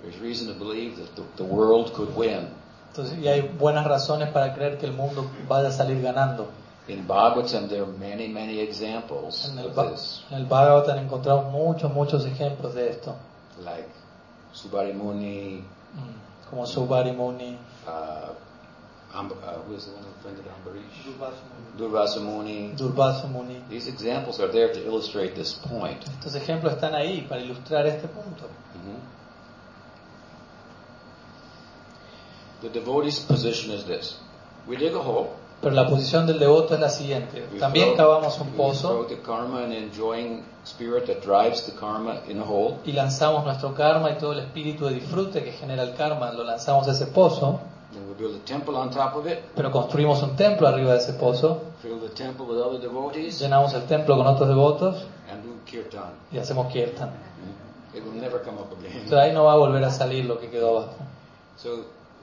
There's reason to believe that the, the world could win. Entonces, y hay buenas razones para creer que el mundo vaya a salir ganando. In Bhagavatam, there are many, many examples En el, of Ba- this, en el Bhagavatam encontramos muchos, muchos ejemplos de esto. like Subari Muni, Mm, Como Subari Muni, uh, Amb- uh, who is the one who Ambarish? Durvasa Muni. Durvasa Muni. These examples are there to illustrate this point. Estos ejemplos están ahí para ilustrar este punto. Mhm. The devotee's position is this. We dig a hole. Pero la posición del devoto es la siguiente. We También throw- cavamos un pozo throw the karma and enjoying spirit that drives the karma in a hole. y lanzamos nuestro karma y todo el espíritu de disfrute que genera el karma, lo lanzamos a ese pozo, Then we build a temple on top of it. pero construimos un templo arriba de ese pozo, Fill the temple with other devotees llenamos el templo con otros devotos and do kirtan. y hacemos kirtan. It will never come up again. Entonces ahí no va a volver a salir lo que quedó abajo. So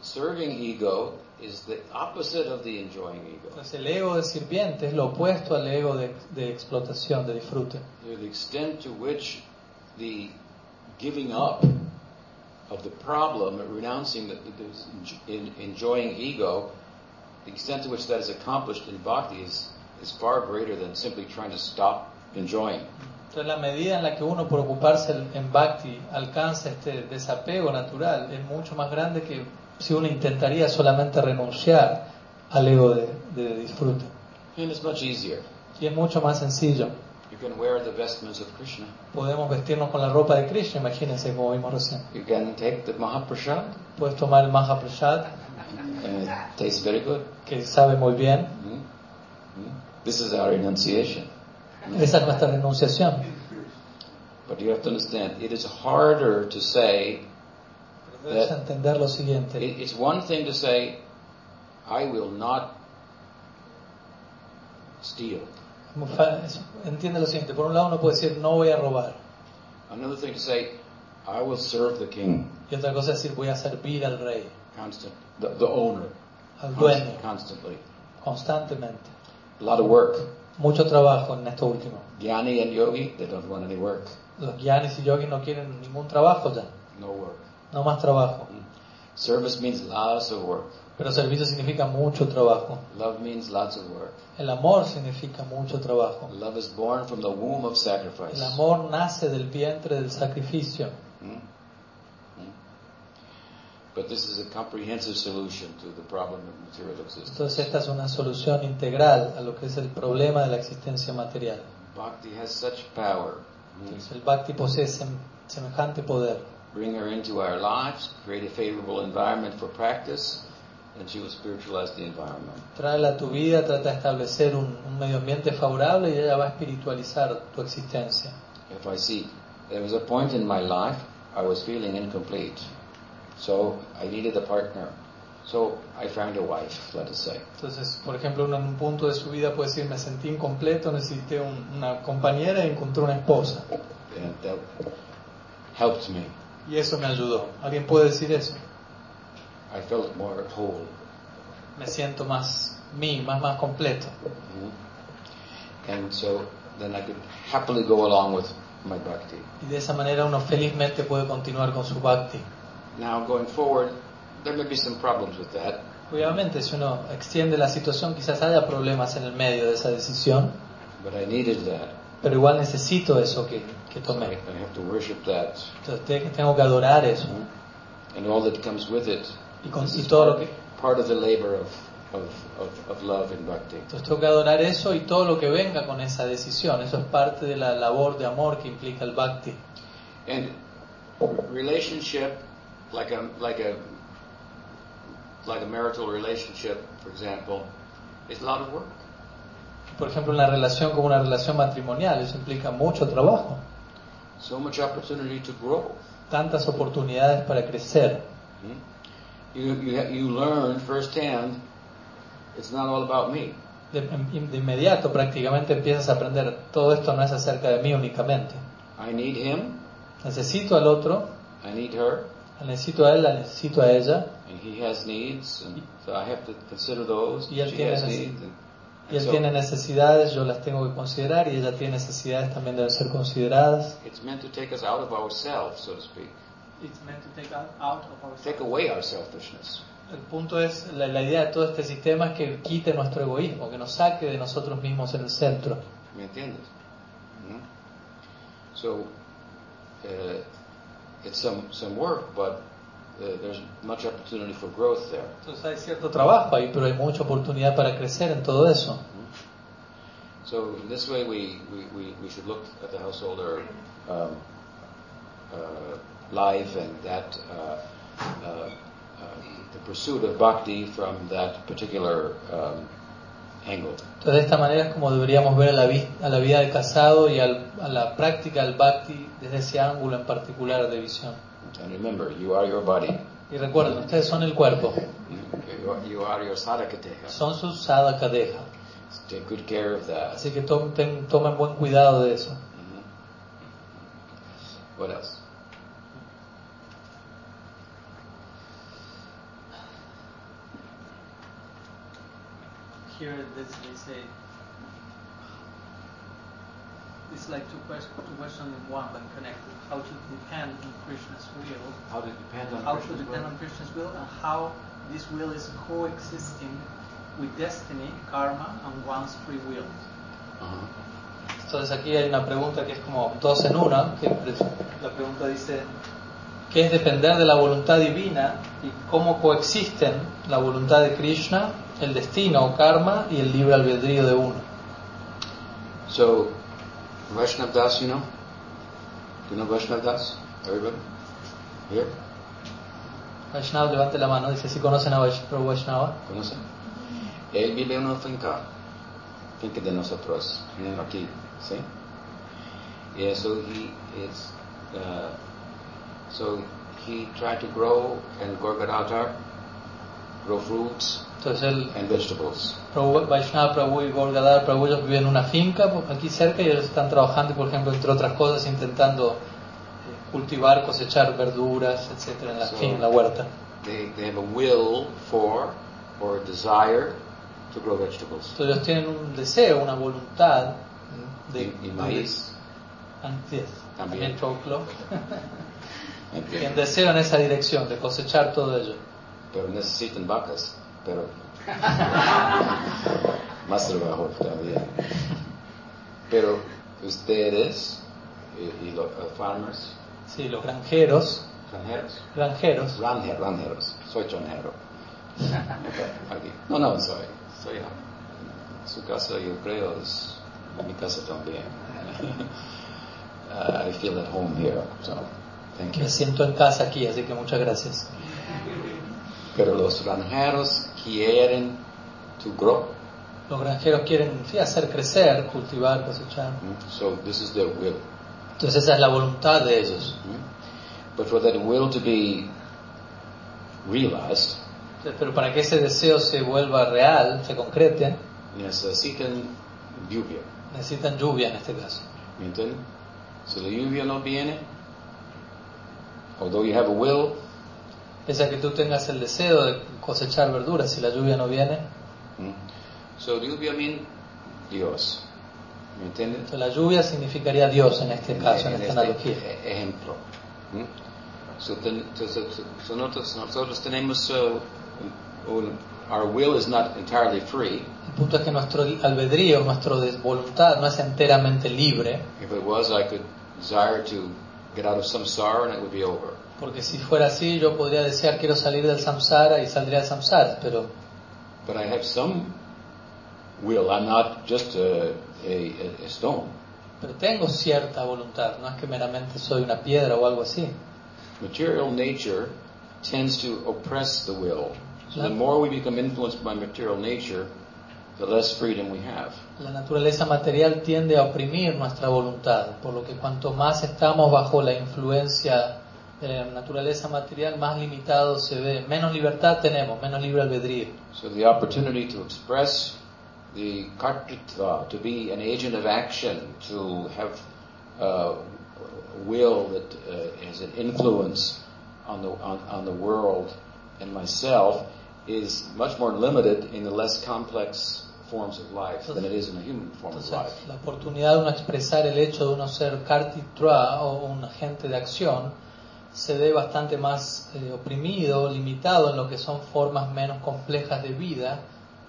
serving ego is the opposite of the enjoying ego. Entonces el ego de sirviente es lo opuesto al ego de, de explotación, de disfrute. To the extent to which the giving up of the problem, renouncing the, the, the in, enjoying ego, the extent to which that is accomplished in bhakti is, is far greater than simply trying to stop enjoying. Entonces la medida en la que uno por ocuparse en bhakti alcanza este desapego natural es mucho más grande que si uno intentaría solamente renunciar al ego de, de disfrute. And it's much easier. Y es mucho más sencillo. You can wear the vestments of Krishna. Podemos vestirnos con la ropa de Krishna, imagínense como vimos recién. You can take the Mahaprasad, Puedes tomar el Mahaprasad, and it tastes very good. que sabe muy bien. Mm? Mm? This is our renunciation. Esa es nuestra renunciación. But you have to understand, it is harder to say, Debes entender lo siguiente. it- it's one thing to say, I will not steal. Entiende lo siguiente. Por un lado uno puede decir no voy a robar. Another thing to say, I will serve the king, Y otra cosa es decir voy a servir al rey, constant, the, the owner, al dueño, constantly. constantemente. A lot of work. Mucho trabajo en esto último. Jnani and yogi, they don't want any work. Los gyanis y yogis no quieren ningún trabajo ya. No work. No más trabajo. Service means lots of work. Pero servicio significa mucho trabajo. Love means lots of work. El amor significa mucho trabajo. Love is born from the womb of sacrifice. El amor nace del vientre del sacrificio. Hmm? Hmm? But this is a comprehensive solution to the problem of material existence. Entonces esta es una solución integral a lo que es el problema de la existencia material. Bhakti has such power. Hmm? Entonces el bhakti posee sem- semejante poder. Bring her into our lives, create a favorable environment for practice, and she will spiritualize the environment. Tráela a tu vida, trata de establecer un, un medio ambiente favorable y ella va a espiritualizar tu existencia. If I see, there was a point in my life I was feeling incomplete. So I needed a partner. So I found a wife, let us say. Entonces, por ejemplo, uno en un punto de su vida puede decir, me sentí incompleto, necesité un- una compañera y encontré una esposa. And that helped me. Y eso me ayudó. ¿Alguien puede decir eso? I felt more whole. Me siento más mí, más, más completo. Mhm. And so then I could happily go along with my bhakti. Y de esa manera uno felizmente puede continuar con su bhakti. Now going forward, there may be some problems with that. Obviamente, si uno extiende la situación, quizás haya problemas en el medio de esa decisión, But I needed that. pero igual necesito eso que, que tomé. I have to worship that. Entonces te- tengo que adorar eso. And all that comes with it Y, con- y todo lo part, que, part of the labor of of, of, of love and bhakti. Entonces tengo que adorar eso y todo lo que venga con esa decisión. Eso es parte de la labor de amor que implica el bhakti. And relationship, like a like a like a marital relationship, for example, is a lot of work. Por ejemplo, una relación como una relación matrimonial, eso implica mucho trabajo, So much opportunity to grow. tantas oportunidades para crecer. Hmm? You, you, you learn firsthand, it's not all about me. De, de inmediato prácticamente empiezas a aprender, todo esto no es acerca de mí únicamente. I need him, Necesito al otro, I need her, la necesito a él, la necesito a ella, and he has needs, and so I have to consider those. Y él she tiene has needs. And, y él so tiene necesidades, yo las tengo que considerar, y ella tiene necesidades, también deben ser consideradas. it's meant to take us out of ourselves, so to speak. It's meant to take out, out of our Take away our selfishness. El punto es, la, la idea de todo este sistema es que quite nuestro egoísmo, que nos saque de nosotros mismos en el centro. ¿Me entiendes? Mm? So, uh, it's some, some work, but Entonces hay cierto trabajo ahí, pero hay mucha oportunidad para crecer en todo eso. So, in this way, we, we, we, we should look at the householder um, uh, life and that uh, uh, uh, the pursuit of bhakti from that particular um, angle. Entonces de esta manera es como deberíamos ver a la, vi- a la vida del casado y al- a la práctica del bhakti desde ese ángulo en particular de visión. And remember, you are your body. Y recuerden, ustedes son el cuerpo, You are, you are your sadhakateha. son su sadhakadeha. Take good care of that. Así que to- ten- tomen buen cuidado de eso. Mhm. What else? Here, this, they say, it's like two, quest- two questions in one, but connected. How to depend on Krishna's will, How to depend on how to depend on Krishna's will, and how this will is coexisting with destiny, karma, and one's free will. Uh-huh. Entonces aquí hay una pregunta que es como dos en una, que la pregunta dice, ¿qué es depender de la voluntad divina y cómo coexisten la voluntad de Krishna, el destino o karma y el libre albedrío de uno? So, Vaishnav Das, you know? Do you know Vaishnav Das? Everybody? Here? Vaishnava, levante la mano, dice si conocen a Vaish- Prabhu Vaishnava. ¿Conocen? Él vive en una finca, finca de nosotros, aquí, ¿sí? Y eso, he, it's, uh, so he tried to grow and Gorgadatar, grow fruits Entonces él, and vegetables. Prabhu Vaishnava, Prabhu y Gorgadar, Prabhu ellos viven en una finca pues, aquí cerca y ellos están trabajando, por ejemplo, entre otras cosas, intentando eh, cultivar, cosechar verduras, etcétera, en la, So- en la huerta. They, they have a will for or a desire to grow vegetables. Entonces ellos tienen un deseo, una voluntad de, Y, y maíz. Así es. También. También Tienen deseo en esa dirección, de cosechar todo ello. Pero necesitan vacas, pero más trabajo también. Pero ustedes y, y los uh, farmers, Sí, los granjeros, granjeros, granjeros, Ranje- ranjeros, soy granjero. Aquí. No, no, soy, soy su casa yo creo es mi casa también. Uh, I feel at home here, so thank you. me siento en casa aquí, así que muchas gracias. Pero los granjeros quieren to grow. Los granjeros quieren sí, hacer crecer, cultivar, cosechar. Mm, So this is their will. Entonces esa es la voluntad de ellos. Mm. But for that will to be realized, Pero para que ese deseo se vuelva real, se concrete, necesitan lluvia. necesitan lluvia en este caso. ¿Me entienden? Si la lluvia no viene, although you have a will, Pese a que tú tengas el deseo de cosechar verduras, si la lluvia no viene, mm, so lluvia Dios. Entonces la lluvia significaría Dios en este caso, en esta este analogía. ejemplo. ¿Mm? So, ten- nosotros, nosotros tenemos, uh, un- our will is not entirely free. El punto es que nuestro albedrío, nuestra voluntad no es enteramente libre, If it was, I could desire to get out of samsara and it would be over. Porque si fuera así yo podría desear quiero salir del samsara y saldría del samsara, pero but I have some will. I'm not just a, a, a stone. Pero tengo cierta voluntad, no es que meramente soy una piedra o algo así. Material nature tends to oppress the will. So the more we become influenced by material nature, the less freedom we have. La naturaleza material tiende a oprimir nuestra voluntad, por lo que cuanto más estamos bajo la influencia la naturaleza material, más limitado se ve, menos libertad tenemos, menos libre albedrío. So the opportunity to express the kartritva, to be an agent of action, to have uh, will that uh, has an influence on the on, on the world and myself, is much more limited in the less complex forms of life than it is in a human form of Entonces, life. la oportunidad de uno expresar el hecho de uno ser kartitra o un agente de acción se ve bastante más eh, oprimido, limitado en lo que son formas menos complejas de vida,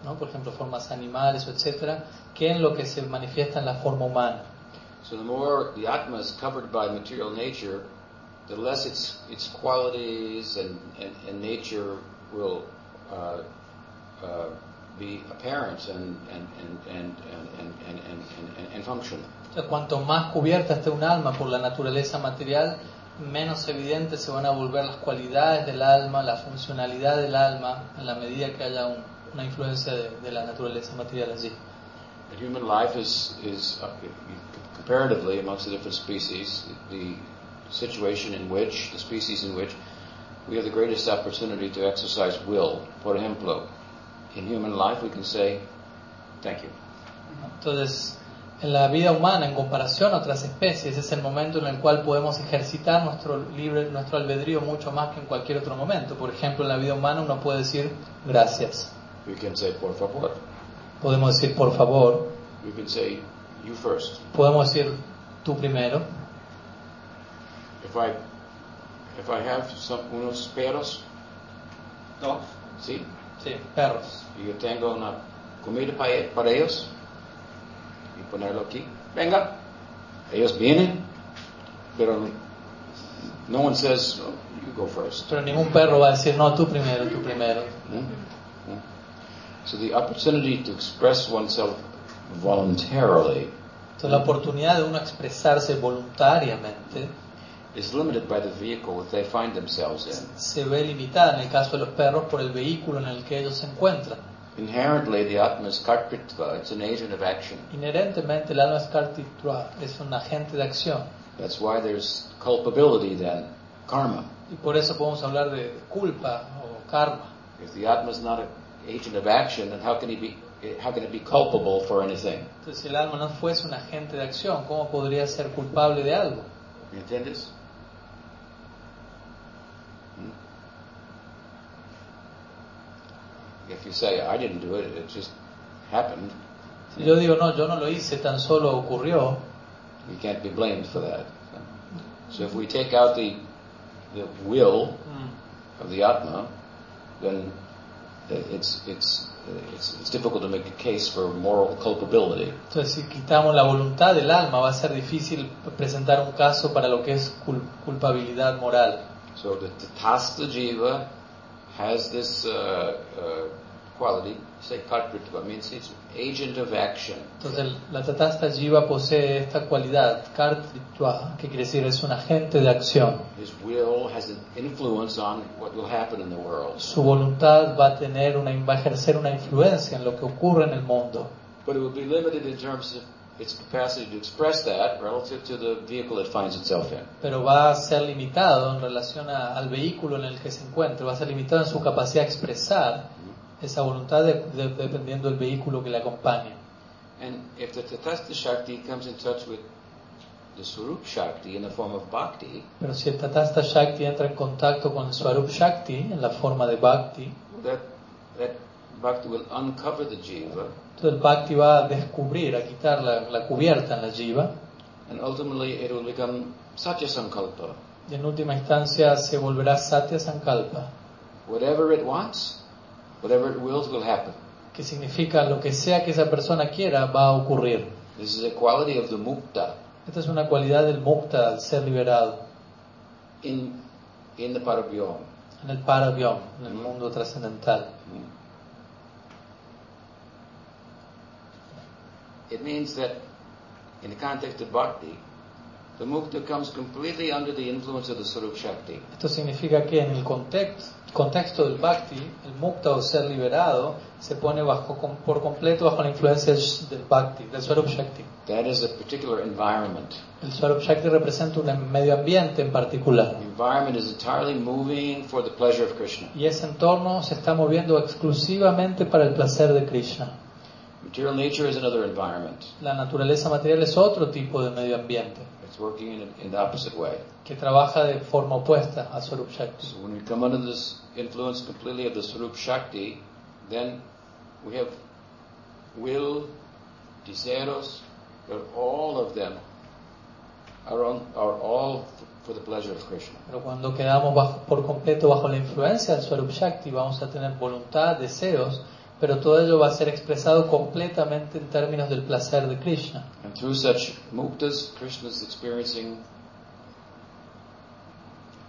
¿no? por ejemplo formas animales etcétera, que en lo que se manifiesta en la forma humana. So the more the atma is covered by material nature, the less its its qualities and, and, and nature will uh, uh, be apparent and and and and and and, and, and, and, and function. O sea, cuanto más cubierta esté un alma por la naturaleza material, menos evidentes se van a volver las cualidades del alma, la funcionalidad del alma, en la medida que haya un- una influencia de, de la naturaleza material allí. And human life is is uh, comparatively amongst the different species the situation in which the species in which we have the greatest opportunity to exercise will. Por ejemplo, in human life we can say, "Thank you." Entonces, en la vida humana, en comparación a otras especies, es el momento en el cual podemos ejercitar nuestro libre, nuestro albedrío mucho más que en cualquier otro momento. Por ejemplo, en la vida humana uno puede decir gracias, We can say "Por favor." podemos decir por favor, We can say "You first." podemos decir tú primero. If I if I have some, unos perros, Dogs. sí, Sí, perros. y yo tengo una comida para, para ellos y ponerlo aquí, venga, ellos vienen, pero no one says "Oh, you go first. Pero ningún perro va a decir no, tú primero, tú primero. Hmm? Hmm? So the opportunity to express oneself voluntarily Entonces, la oportunidad de uno expresarse voluntariamente is limited by the vehicle that they find themselves in. se ve limitada en el caso de los perros por el vehículo en el que ellos se encuentran. Inherently, the Atma is kartritva, it's an agent of action. Inherentemente el alma es kartitva, es un agente de acción. That's why there's culpability then, karma. Y por eso podemos hablar de culpa o karma. If the Atma is not an agent of action, then how can he be? How can it be culpable for anything? Entonces, si el alma no fuese un agente de acción, ¿cómo podría ser culpable de algo? ¿Me entiendes? If you say, I didn't do it, it just happened, Si yo digo, no, yo no lo hice, tan solo ocurrió, you can't be blamed for that. So if we take out the, the will of the Atma, then it's, it's, it's, it's difficult to make a case for moral culpability. entonces si quitamos la voluntad del alma va a ser difícil presentar un caso para lo que es cul- culpabilidad moral. So the Tatasta Jiva has this uh, uh, quality, say Kartritva, means it's agent of action. Entonces la Tatasta Jiva posee esta cualidad, kartritva, que quiere decir es un agente de acción. His will has an influence on what will happen in the world. Su voluntad va a tener una, va a ejercer una influencia en lo que ocurre en el mundo. But it will be limited in terms of its capacity to express that relative to the vehicle it finds itself in. pero va a ser limitado en relación a- al vehículo en el que se encuentra, va a ser limitado en su capacidad de expresar esa voluntad de- de- dependiendo del vehículo que le acompañe. And if the Tatasta Shakti comes in touch with the Swarup Shakti in the form of Bhakti, Pero si el Tatasta Shakti entra en contacto con el Swarup Shakti en la forma de Bhakti, that, that Bhakti will uncover the Jiva entonces el Bhakti va a descubrir, a quitar la, la cubierta en la Jiva and ultimately it will become Satya Sankalpa. y en última instancia se volverá Satya Sankalpa, Whatever it wants, whatever it wills will happen. que significa lo que sea que esa persona quiera va a ocurrir. This is a quality of the mukta Esta es una cualidad del mukta, al ser liberado, in, in the Parabyom. en el paravyam, en el mundo trascendental. It means that in the context of bhakti, the mukta comes completely under the influence of the Sarup Shakti. Esto significa que en el contexto, contexto del bhakti, el mukta o ser liberado se pone bajo, por completo bajo la influencia del del bhakti, del Swarup Shakti. That is a particular environment. El Swarup Shakti representa un medio ambiente en particular. The environment is entirely moving for the pleasure of Krishna. Y ese entorno se está moviendo exclusivamente para el placer de Krishna. Material nature is another environment. La naturaleza material es otro tipo de medio ambiente It's working in, in the opposite way. que trabaja de forma opuesta a Swarup Shakti. So when we come under this influence completely of the Sarup Shakti, then we have will, deseos, but all of them are, on, are all for the pleasure of Krishna. Pero cuando quedamos bajo- por completo bajo la influencia del Swarup Shakti, vamos a tener voluntad, deseos, pero todo ello va a ser expresado completamente en términos del placer de Krishna. And through such muktas, Krishna is experiencing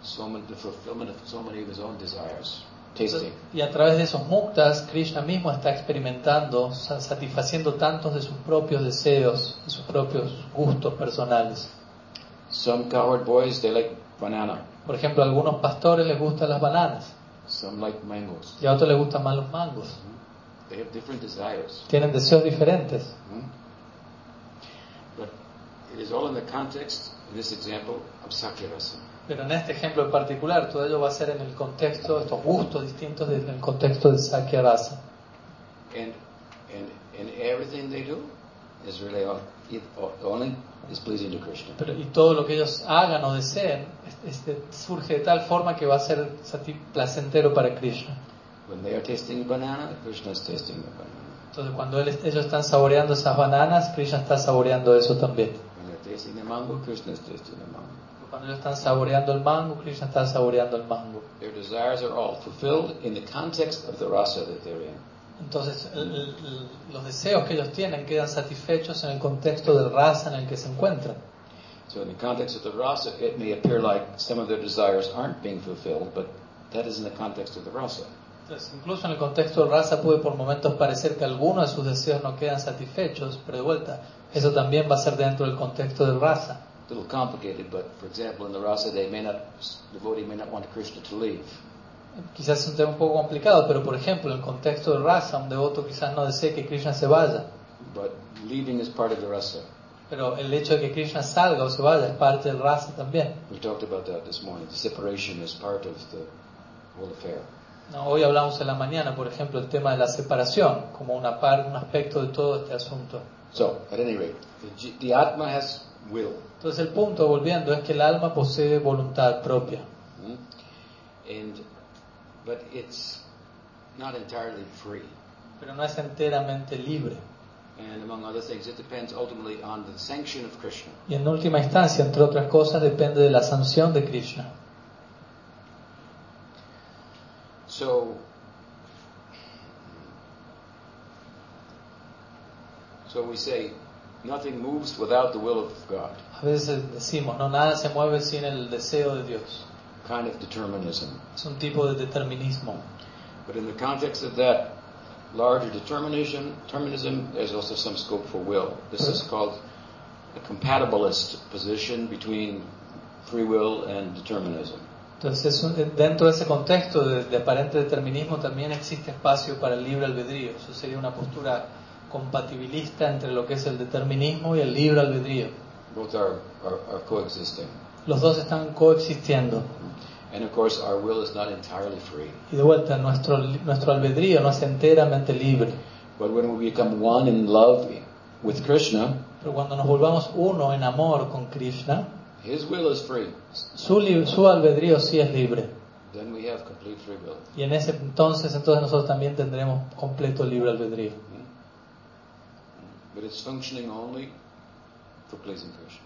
so many, the fulfillment of so many of his own desires, tasting. Y a través de esos muktas, Krishna mismo está experimentando, sa- satisfaciendo tantos de sus propios deseos, de sus propios gustos personales. Some cowherd boys, they like banana. Por ejemplo, a algunos pastores les gustan las bananas Some like mangoes. y a otros les gustan más los mangos. They have different desires. Tienen deseos diferentes. Hmm? But it is all in the context, in this example, of Sakyarasa. Pero en este ejemplo en particular, todo ello va a ser en el contexto, estos gustos distintos en el contexto de Sakya Rasa. And, and, and everything they do is really all, it only is pleasing to Krishna. Pero, y todo lo que ellos hagan o deseen es- es de- surge de tal forma que va a ser placentero para Krishna. When they are tasting a banana, Krishna is tasting the banana. Entonces, cuando él- ellos están saboreando esas bananas, Krishna está saboreando eso también. When they're tasting the mango, Krishna is tasting the mango. Cuando ellos están saboreando el mango, Krishna está saboreando el mango. Their desires are all fulfilled in the context of the rasa that they're in. Entonces, el- el- los deseos que ellos tienen quedan satisfechos en el contexto del rasa en el que se encuentran. So in the context of the rasa, it may appear like some of their desires aren't being fulfilled, but that is in the context of the rasa. Entonces, incluso en el contexto del rasa puede por momentos parecer que algunos de sus deseos no quedan satisfechos, pero de vuelta, eso también va a ser dentro del contexto del rasa. A little complicated, but for example, in the rasa, they may not, the devotee may not want Krishna to leave. Quizás es un tema un poco complicado, pero por ejemplo, en el contexto del rasa, un devoto quizás no desee que Krishna se vaya, But leaving is part of the rasa. pero el hecho de que Krishna salga o se vaya es parte del rasa también. We talked about that this morning. The separation is part of the whole affair. No, hoy hablamos en la mañana, por ejemplo, el tema de la separación como una par, un aspecto de todo este asunto. So, at any rate, the, the Atma has will. Entonces el punto, volviendo, es que el alma posee voluntad propia, hmm? And, but it's not entirely free. pero no es enteramente libre. And among other things, it depends ultimately on the sanction of Krishna. Y en última instancia, entre otras cosas, depende de la sanción de Krishna. So, so we say, nothing moves without the will of God. A veces decimos, no, nada se mueve sin el deseo de Dios. Kind of determinism. Es un tipo de determinismo. But in the context of that larger determination, determinism, there's also some scope for will. This is called a compatibilist position between free will and determinism. Entonces, es un- dentro de ese contexto de, de aparente determinismo también existe espacio para el libre albedrío. Eso sería una postura compatibilista entre lo que es el determinismo y el libre albedrío. Both are, are, are coexisting. Los dos están coexistiendo. And of course, our will is not entirely free. Y de vuelta, nuestro, nuestro albedrío no es enteramente libre. But when we become one in love with Krishna, Pero cuando nos volvamos uno en amor con Krishna, His will is free. su, albedrío sí es libre. Then we have complete free will. Y en ese entonces, entonces nosotros también tendremos completo libre albedrío. But it's functioning only for pleasing Krishna.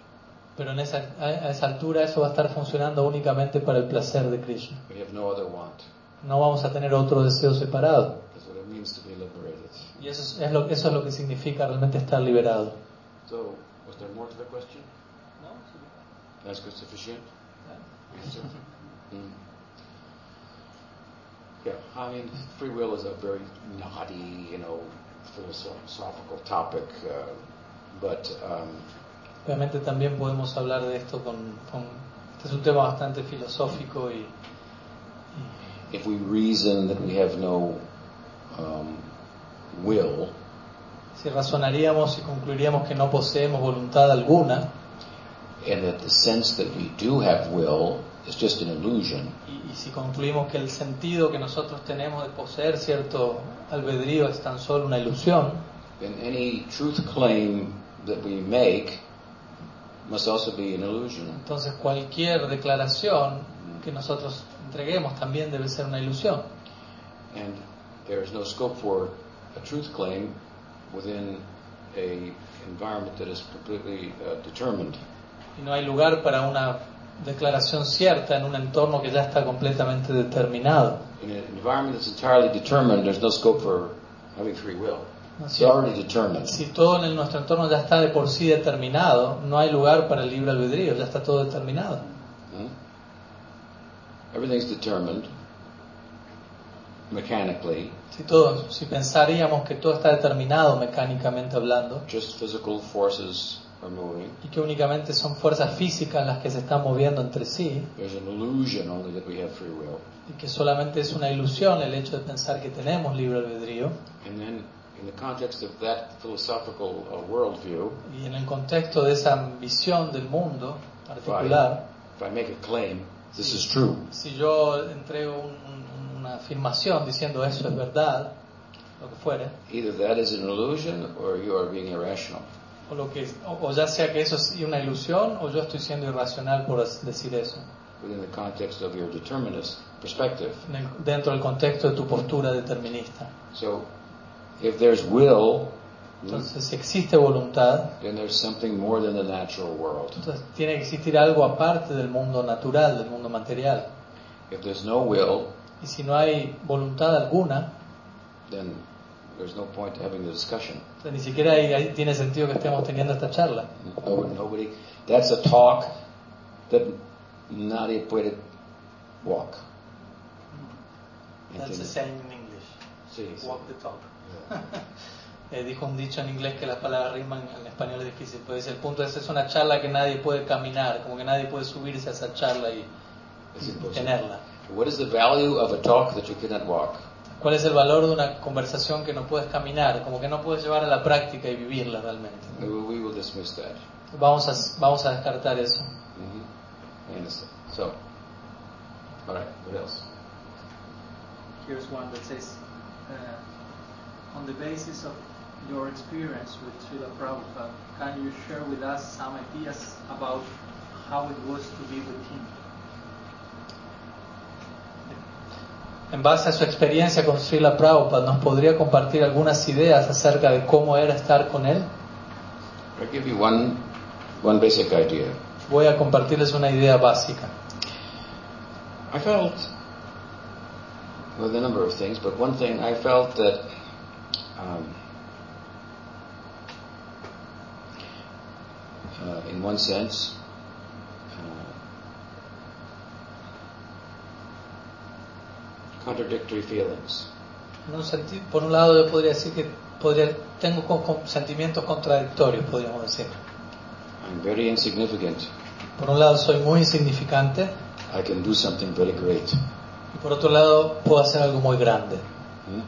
Pero en esa, a a esa altura eso va a estar funcionando únicamente para el placer de Krishna. We have no other want. No vamos a tener otro deseo separado. That's what it means to be liberated. Y eso es, es lo, eso es lo que significa realmente estar liberado. So, was there more to the question? That's good sufficient? Answer? Mm. Yeah, I mean, free will is a very naughty, you know, philosophical topic. Uh, But um, Obviamente también podemos hablar de esto con, con- este es un tema bastante filosófico y, y if we reason that we have no um, will, si razonaríamos y concluiríamos que no poseemos voluntad alguna and that the sense that we do have will is just an illusion, y, y si concluimos que el sentido que nosotros tenemos de poseer cierto albedrío es tan solo una ilusión, then any truth claim that we make must also be an illusion. entonces cualquier declaración que nosotros entreguemos también debe ser una ilusión. And there is no scope for a truth claim within a environment that is completely uh, determined. Y no hay lugar para una declaración cierta en un entorno que ya está completamente determinado. In an environment that's entirely determined, there's no scope for having free will. ¿no es It's cierto? already determined. Si todo en nuestro entorno ya está de por sí determinado, no hay lugar para el libre albedrío, ya está todo determinado. Hmm? Everything's determined mechanically, Si, todo, si pensaríamos que todo está determinado mecánicamente hablando just physical forces are moving. y que únicamente son fuerzas físicas las que se están moviendo entre sí There's an illusion only that we have free will. y que solamente es una ilusión el hecho de pensar que tenemos libre albedrío And then, in the context of that philosophical uh, worldview, y en el contexto de esa visión del mundo particular, if I make a claim, this is true, si yo entrego un- un- una afirmación diciendo eso es verdad, lo que fuere, either that is an illusion or you are being irrational. O, lo que, o, o ya sea que eso es una ilusión o yo estoy siendo irracional por decir eso, Within the context of your determinist perspective. el- dentro del contexto de tu postura determinista. So, if there's will, Entonces, si existe voluntad, then there's something more than the natural world. entonces tiene que existir algo aparte del mundo natural, del mundo material. If there's no will, Y si no hay voluntad alguna, then there's no point to having the discussion. ni siquiera ahí- ahí tiene sentido que estemos teniendo esta charla. No- Nobody, that's a talk that nadie puede walk. That's the same in English. Sí, sí. Walk the talk. Eh, dijo un dicho en inglés que las palabras riman, en español es difícil, dice, el punto es, es una charla que nadie puede caminar, como que nadie puede subirse a esa charla y, Es y imposible. tenerla. What is the value of a talk that you cannot walk? ¿Cuál es el valor de una conversación que no puedes caminar, como que no puedes llevar a la práctica y vivirla realmente? We will- we will dismiss that. Vamos a, vamos a descartar eso. I understand. So, all right. What else? Here's one that says, uh, on the basis of your experience with Srila Prabhupada, can you share with us some ideas about how it was to be with him? En base a su experiencia con Srila Prabhupada, ¿nos podría compartir algunas ideas acerca de cómo era estar con él? Give you one, one basic idea. Voy a compartirles una idea básica. I felt, with a number of things, but one thing I felt that um, uh, in one sense, uh, contradictory feelings. Un senti- por un lado, yo podría decir que podría, tengo con- con sentimientos contradictorios, podríamos decir. I'm very insignificant. Por un lado, soy muy insignificante I can do something very great. y por otro lado, puedo hacer algo muy grande. Hmm?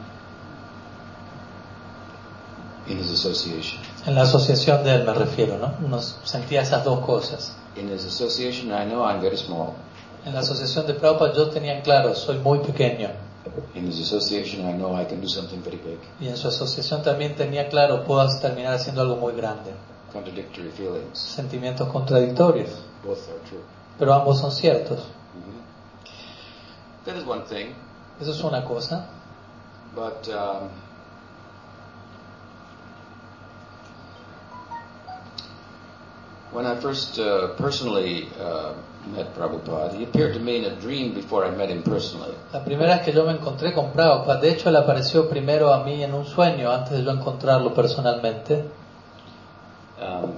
In his association. En la asociación de él me refiero, ¿no? Uno sentía esas dos cosas. In his association, I know I'm very small. En la asociación de Prabhupada yo tenía en claro, soy muy pequeño. In his association, I know I can do something very big. Y en su asociación también tenía claro, puedo terminar haciendo algo muy grande. Contradictory feelings. Sentimientos contradictorios, Both are true. pero ambos son ciertos. Mhm. That is one thing, Eso es una cosa. but um, when I first uh, personally uh, met Prabhupada, he appeared to me in a dream before I met him personally. La primera vez que yo me encontré con Prabhupada, de hecho él apareció primero a mí en un sueño antes de yo encontrarlo personalmente. Um,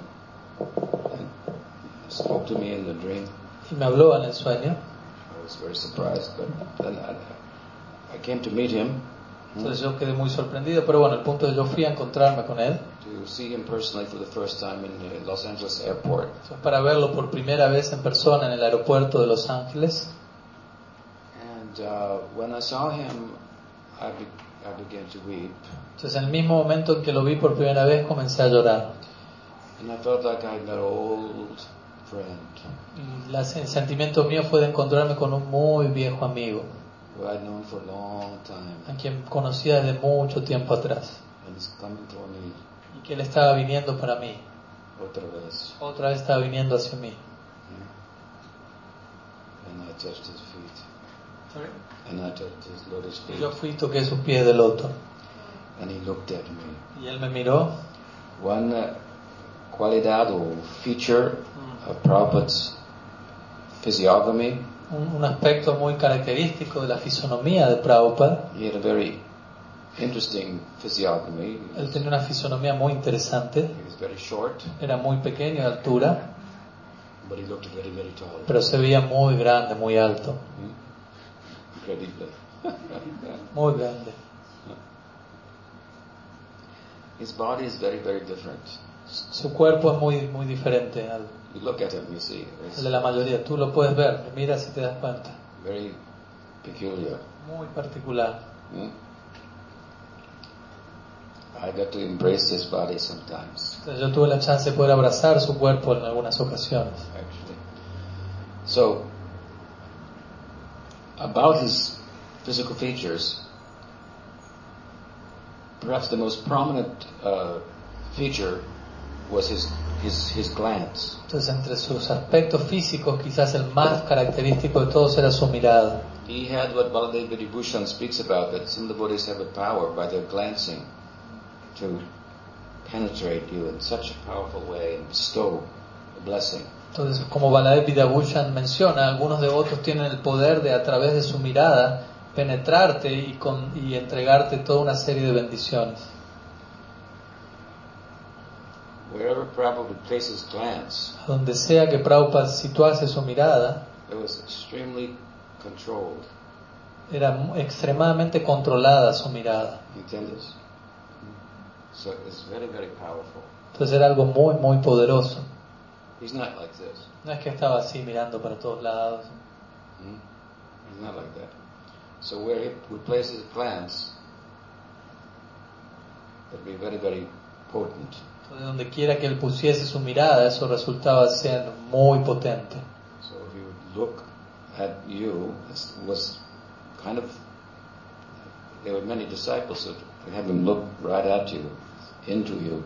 spoke to me in the dream. Y me habló en el sueño. I was very surprised, but then I, I came to meet him, Entonces yo quedé muy sorprendido, pero bueno, el punto es que yo fui a encontrarme con él to see him personally for the first time in uh, Los Angeles airport. Fue para verlo por primera vez en persona en el aeropuerto de Los Ángeles. And uh, when I saw him, I, be- I began to weep. Entonces en el mismo momento en que lo vi por primera vez comencé a llorar. And I felt like I met an old friend Y el sentimiento mío fue de encontrarme con un muy viejo amigo, who I'd known for a long time. a quien conocía desde mucho tiempo atrás, And coming me y que él estaba viniendo para mí, otra vez. otra vez estaba viniendo hacia mí. And I touched his feet. And I touched his lotus Y feet. yo fui y toqué sus pies de loto, And he looked at me. y él me miró. One uh, cualidad or feature of Prabhupada's physiognomy, Un, un aspecto muy característico de la fisonomía de Prabhupada. he had a very interesting physiognomy. Él tenía una fisonomía muy interesante, he was very short, era muy pequeño de altura, but he looked very, very tall. pero se veía muy grande, muy alto, Incredible. muy grande. His body is very, very different. Su cuerpo es muy, muy diferente al, You look at him, you see, de la mayoría. Tú lo puedes ver, lo miras y te das cuenta. very peculiar. Muy particular. Hmm? I got to embrace his body sometimes, Entonces yo tuve la chance de poder abrazar su cuerpo en algunas ocasiones. actually. So, about his physical features, perhaps the most prominent uh, feature was his, his, his glance. Entonces entre sus aspectos físicos quizás el más característico de todos era su mirada. He had what Baladev Vidibhushan speaks about, that some devotees have a power by their glancing to penetrate you in such a powerful way and bestow a blessing. Entonces, como Baladev Vidabhushan menciona, algunos devotos tienen el poder de a través de su mirada penetrarte y, con, y entregarte toda una serie de bendiciones. Wherever Prabhupada would place his glance, A donde sea que Prabhupada situase su mirada, it was extremely controlled. era extremadamente controlada su mirada. ¿Entiendes? So it's very, very powerful. Entonces era algo muy, muy poderoso. He's not like this. No es que estaba así mirando para todos lados. Hmm? He's not like that. So where he would place his glance, it would be very, very potent. Donde quiera que él pusiese su mirada, eso resultaba ser muy potente. So if would look at you, it was kind of, there were many disciples that have him look right at you, into you.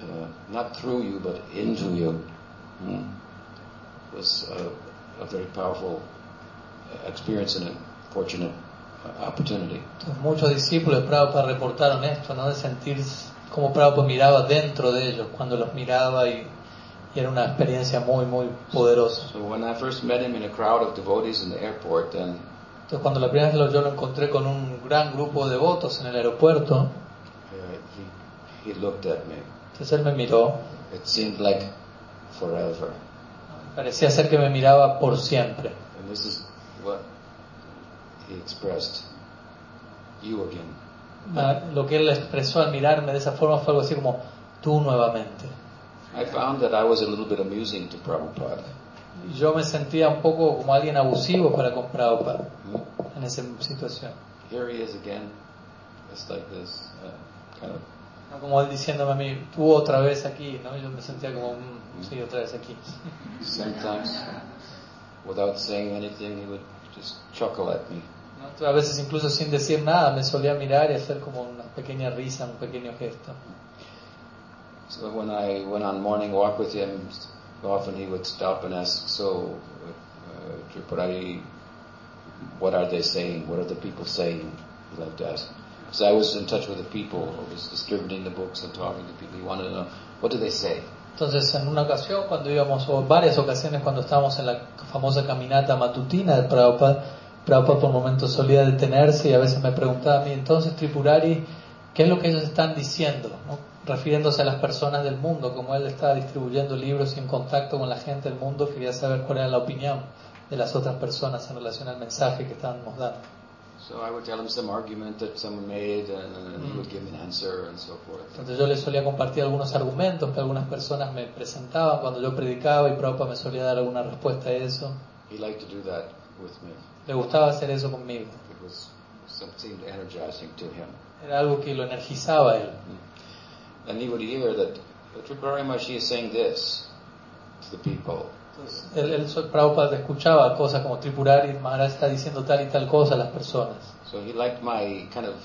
Uh, not through you, but into you. Hmm. It was a, a very powerful uh, experience and a fortunate uh, opportunity. Entonces, muchos discípulos de Prabhupada reportaron esto, ¿no? De sentir cómo Prabhupada miraba dentro de ellos, cuando los miraba y, y era una experiencia muy, muy poderosa. So when I first met him in a crowd of devotees in the airport, then Entonces, cuando la primera vez yo lo encontré con un gran grupo de devotos en el aeropuerto, uh, he, he looked at me. entonces él me miró, It seemed like forever. parecía ser que me miraba por siempre. And this is what he expressed. You again. Lo que él expresó al mirarme de esa forma fue algo así como, tú nuevamente. I found that I was a little bit amusing to Prabhupada. Yo me sentía un poco como alguien abusivo para con Prabhupada en esa situación. Here he is again. It's like this, uh, kind of. No como él diciéndome a mí, tú otra vez aquí, ¿no? Yo me sentía como, "Mm, sí, otra vez aquí. Sometimes, without saying anything, he would just chuckle at me. A veces incluso sin decir nada me solía mirar y hacer como una pequeña risa, un pequeño gesto. So when I went on morning walk with him, often he would stop and ask, "So, uh, Tripurari, what are they saying? What are the people saying?" He liked to ask. So I was in touch with the people. I was distributing the books and talking to people. He wanted to know what do they say. Entonces, en una ocasión, cuando íbamos, o varias ocasiones, cuando estábamos en la famosa caminata matutina de Prabhupada, Prabhupada por momentos solía detenerse y a veces me preguntaba a mí, entonces Tripurari, ¿qué es lo que ellos están diciendo? ¿no? Refiriéndose a las personas del mundo, como él estaba distribuyendo libros y en contacto con la gente del mundo, quería saber cuál era la opinión de las otras personas en relación al mensaje que estábamos dando. So I would tell him some argument that someone made, and, and he would give me an answer, and so forth. Entonces yo le solía compartir algunos argumentos que algunas personas me presentaban cuando yo predicaba y Prabhupada me solía dar alguna respuesta a eso. He liked to do that with me. Le gustaba hacer eso conmigo. It was energizing to him. Era algo que lo energizaba a él. And he would hear that is saying this to the people. Entonces, Prabhupada escuchaba cosas como Tripurari, Maharaj está diciendo tal y tal cosa a las personas. So he liked my kind of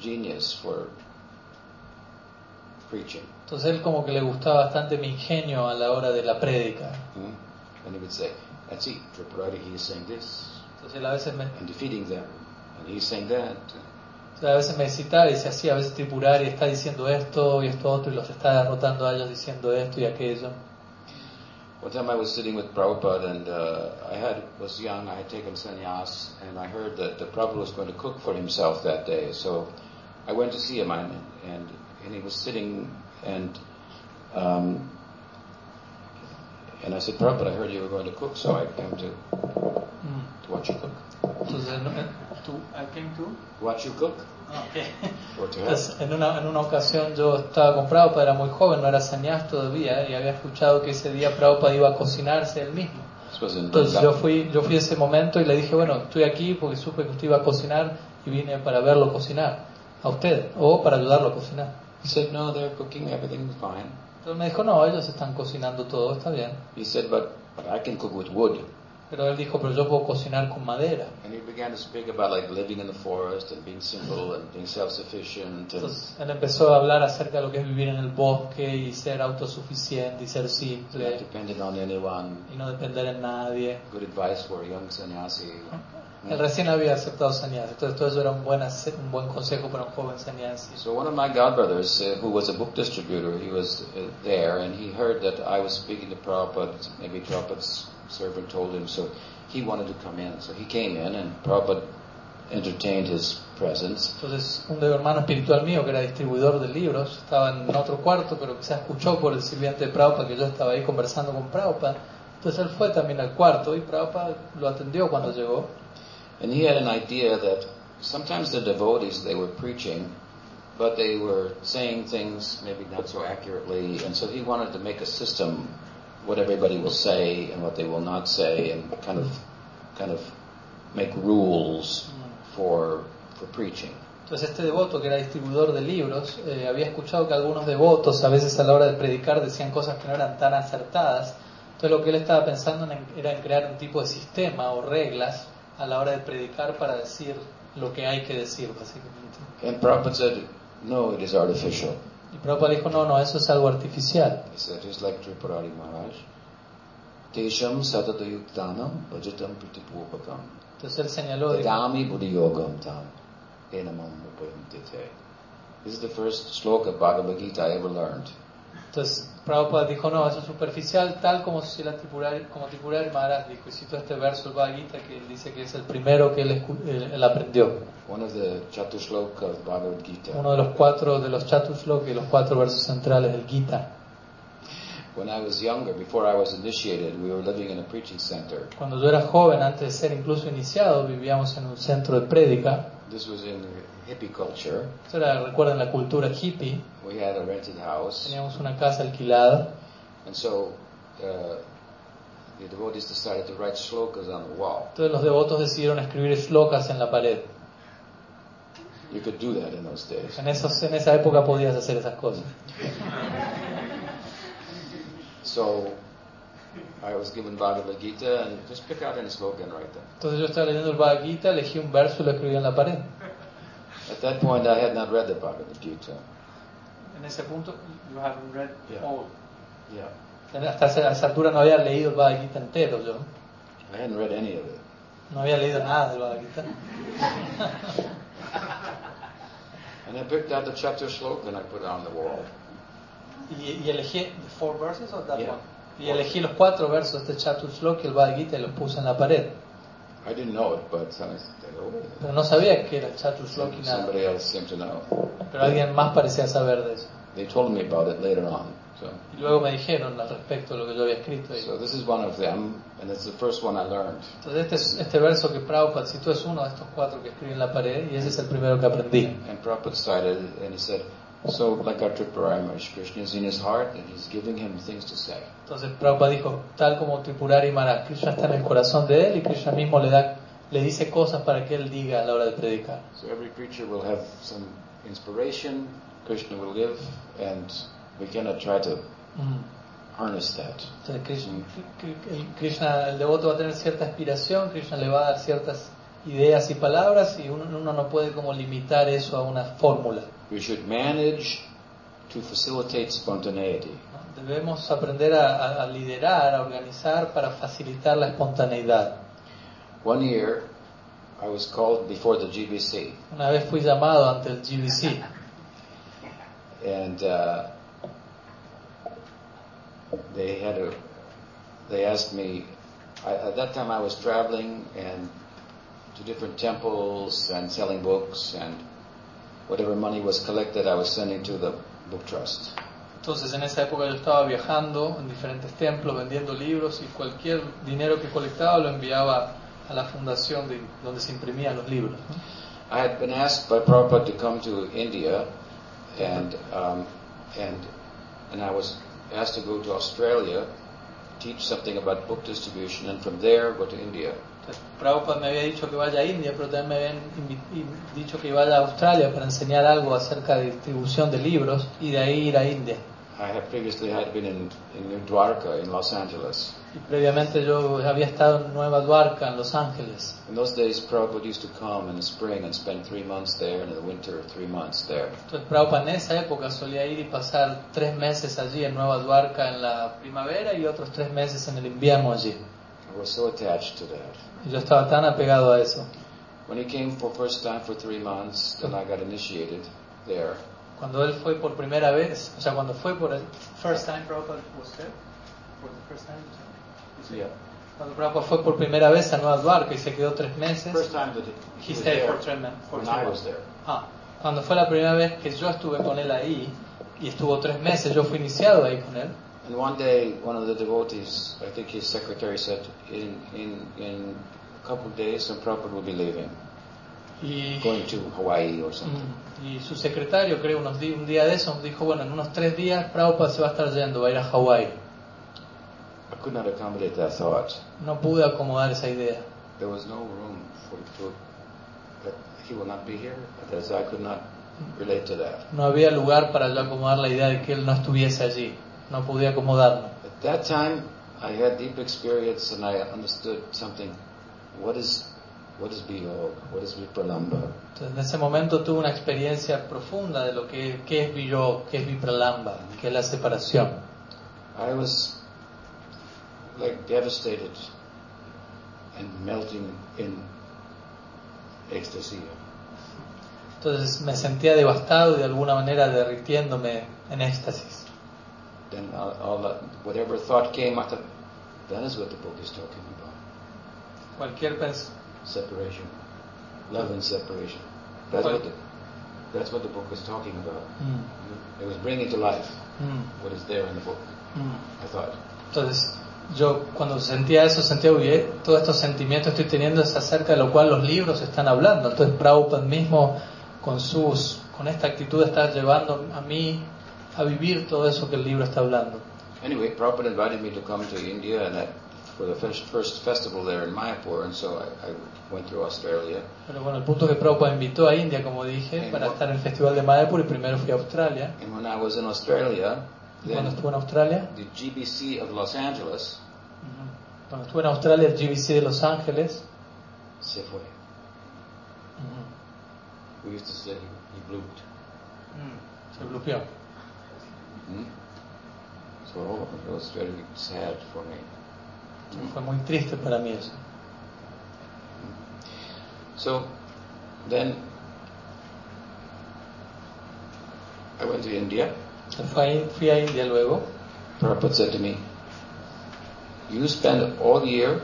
genius for preaching. Entonces él como que le gustaba bastante mi ingenio a la hora de la prédica. Hmm? And he would say, and see, Tripurari, he is saying this, Entonces él a veces me, and defeating them, and he's saying that. sea, a veces me citaba y decía así, a veces Tripurari está diciendo esto y esto otro y los está derrotando a ellos diciendo esto y aquello. One time I was sitting with Prabhupada and uh, I had was young, I had taken sannyas, and I heard that the Prabhupada was going to cook for himself that day. So I went to see him, and and, and he was sitting, and um, and I said, Prabhupada, I heard you were going to cook, so I came to, Mm. to watch you cook. Entonces, To, I came to. Watch you cook, to help. Entonces, en una, en una ocasión yo estaba con Prabhupada, era muy joven, no era sannyas todavía, y había escuchado que ese día Prabhupada iba a cocinarse él mismo. Entonces yo fui, yo fui a ese momento y le dije, bueno, estoy aquí porque supe que usted iba a cocinar y vine para verlo cocinar, a usted, o para ayudarlo a cocinar. He said, no, they're cooking, everything's fine. Entonces me dijo, no, ellos están cocinando todo, está bien. He said, but, but I can cook with wood. Pero él dijo, pero yo puedo cocinar con madera. And he began to speak about like living in the forest and being simple and being self-sufficient and Entonces él empezó a hablar acerca de lo que es vivir en el bosque y ser autosuficiente y ser not simple dependent on anyone. y no depender en nadie. Good advice for a young sannyasi. Él recién había aceptado sannyas, entonces todo eso era un buen, un buen consejo para un joven sannyasi. So one of my godbrothers, uh, who was a book distributor, he was uh, there and he heard that I was speaking to Prabhupada. Maybe Prabhupada's servant told him, so he wanted to come in. So he came in and Prabhupada entertained his presence. Entonces, un de hermano espiritual mío, que era distribuidor de libros, estaba en otro cuarto, pero quizás escuchó por el sirviente de Prabhupada que yo estaba ahí conversando con Prabhupada. Entonces él fue también al cuarto y Prabhupada lo atendió cuando llegó. And he had an idea that sometimes the devotees, they were preaching, but they were saying things maybe not so accurately, and so he wanted to make a system, what everybody will say and what they will not say, and kind of, kind of make rules for, for preaching. Entonces este devoto, que era distribuidor de libros, eh, había escuchado que algunos devotos a veces a la hora de predicar decían cosas que no eran tan acertadas. Entonces lo que él estaba pensando en- era en crear un tipo de sistema o reglas a la hora de predicar para decir lo que hay que decir, básicamente. And Prabhupada said, no, it is artificial. Y Prabhupada dijo, no, no, eso es algo artificial. He said, just like Tripurari Maharaj, Tesham satatayuktanam bhajatam pratipupakam. Entonces él señaló, dijo, Dadami buddhiyogam tam enamam upayantite. This is the first sloka of Bhagavad Gita I ever learned. entonces Prabhupada dijo, no, eso es superficial, tal como si la Tripurari, como Tripurari Maharaj dijo, y citó este verso del Bhagavad Gita que él dice que es el primero que él, escu- él- él aprendió. One of the Bhagavad Gita. Uno de los cuatro, de los Chatusloka y los cuatro versos centrales del Gita. When I was younger, before I was initiated, we were living in a preaching center. Cuando yo era joven, antes de ser incluso iniciado, vivíamos en un centro de prédica. This was in hippie culture. Eso era, recuerden, la cultura hippie. We had a rented house. Teníamos una casa alquilada. And so uh, the devotees decided to write slokas on the wall. Entonces los devotos decidieron escribir shlokas en la pared. You could do that in those days. En, esos, en esa época podías hacer esas cosas. So I was given Bhagavad Gita and just pick out any sloka and write them. Entonces yo estaba leyendo el Bhagavad Gita, elegí un verso y lo escribí en la pared. At that point, I had not read the Bhagavad Gita. En ese punto, You haven't read Yeah. all. Yeah. hasta esa, a esa altura no había leído el Bhagavad Gita entero yo. I hadn't read any of it. No había leído nada del Bhagavad Gita. And I picked out the chapter sloka and I put it on the wall. Y, y elegí four verses or that Yeah. one? Y elegí los cuatro versos de este Chatusloka y el Bhagavad Gita y los puse en la pared. I didn't know it, but Pero no sabía que era nada. somebody else seemed to know. Pero alguien más parecía saber de eso. They told me about it later on. So, Y luego me dijeron al respecto de lo que yo había escrito. ahí. so this is one of them, and it's the first one I learned. Entonces este, es- este verso que Prabhupada citó es uno de estos cuatro que escribe en la pared y ese es el primero que aprendí. And Prabhupada started, and he said, so like our Tripurari Maharaj, Krishna is in his heart, and he's giving him things to say. Entonces Prabhupada dijo, tal como Tripurari Maharaj, Krishna está en el corazón de él y Krishna mismo le da, le dice cosas para que él diga a la hora de predicar. So every preacher will have some inspiration, Krishna will give, and we cannot try to Mm. harness that. Entonces Krishna, el, Krishna- el devoto va a tener cierta inspiración, Krishna le va a dar ciertas ideas y palabras y uno, uno no puede como limitar eso a una fórmula. We should manage to facilitate spontaneity. Debemos aprender a- a liderar, a organizar para facilitar la espontaneidad. One year, I was called before the GBC, Una vez fui llamado ante el GBC and uh, they had a. They asked me. I, at that time, I was traveling and to different temples and selling books, and whatever money was collected, I was sending to the book trust. Entonces en esa época yo estaba viajando en diferentes templos vendiendo libros y cualquier dinero que colectaba lo enviaba a la fundación de, donde se imprimían los libros. ¿no? I had been asked by Prabhupada to come to India, and um, and and I was asked to go to Australia, teach something about book distribution, and from there go to India. Prabhupada me había dicho que vaya a India, pero también me habían dicho que vaya a Australia para enseñar algo acerca de distribución de libros y de ahí ir a India. I had previously had been in, in New Dwarka in Los Angeles. Y previamente yo había estado en Nueva Dwarka, en Los Ángeles. In those days, Prabhupada used to come in the spring and spend three months there, and in the winter, three months there. Entonces Prabhupada en esa época solía ir y pasar tres meses allí en Nueva Dwarka en la primavera y otros tres meses en el invierno allí. I was so attached to that. Y yo estaba tan apegado a eso. When he came for first time for three months, then I got initiated there. Cuando él fue por primera vez, o sea, cuando fue por el first time Prabhupada was there, for the first time, you said? Yeah. Cuando Prabhupada fue por primera vez a Nueva y se quedó tres meses, First time that he, stayed for three, for months. Ah, cuando fue la primera vez que yo estuve con él ahí y estuvo tres meses, yo fui iniciado ahí con él. And one day, one of the devotees, I think his secretary said, in, in, in a couple of days, some Prabhupada will be leaving, Y, going to Hawaii or something. Mm, y su secretario, creo, unos di- un día de eso, dijo, bueno, en unos tres días Prabhupada se va a estar yendo, va a ir a Hawái. I could not accommodate that thought. No pude acomodar esa idea. There was no room for to, that he will not be here. That I could not relate to that. No había lugar para yo acomodar la idea de que él no estuviese allí. No pude acomodarlo. At that time, I had deep experience and I understood something. What is, what is Biyog? What is Vipralamba? Entonces, en ese momento tuve una experiencia profunda de lo que qué es Villog, qué es Vipralamba, qué es la separación. I was like devastated and melting in ecstasy. Entonces me sentía devastado y de alguna manera derritiéndome en éxtasis. Then all, all that, whatever thought came, I thought, that is what the book is talking about. Cualquier pens Separation. Love and separation. That's what the, that's what the book is talking about. Mm, It was bringing to life mm, what is there in the book, mm. I thought. Entonces, yo cuando sentía eso, sentía, uy, eh, todos estos sentimientos que estoy teniendo es acerca de lo cual los libros están hablando. Entonces, Prabhupada mismo, con, sus, con esta actitud, está llevando a mí a vivir todo eso que el libro está hablando. Anyway, Prabhupada invited me to come to India and that, the first, first festival there in Mayapur, and so I, I went through Australia. Pero bueno, el punto es que Prabhupada invitó a India, como dije, para estar en el Festival de Mayapur y primero fui a Australia. And when I was in Australia, cuando then estuve en Australia, the GBC of Los Angeles ujú, cuando estuve en Australia, el GBC de Los Ángeles, se fue. ujú, We used to say he, he blooped. mm, se bloqueó. Hmm? So it was very sad for me. Fue muy triste para mí eso. So then I went to India. Fui fui a India luego. Prabhupada said to me, You spend all year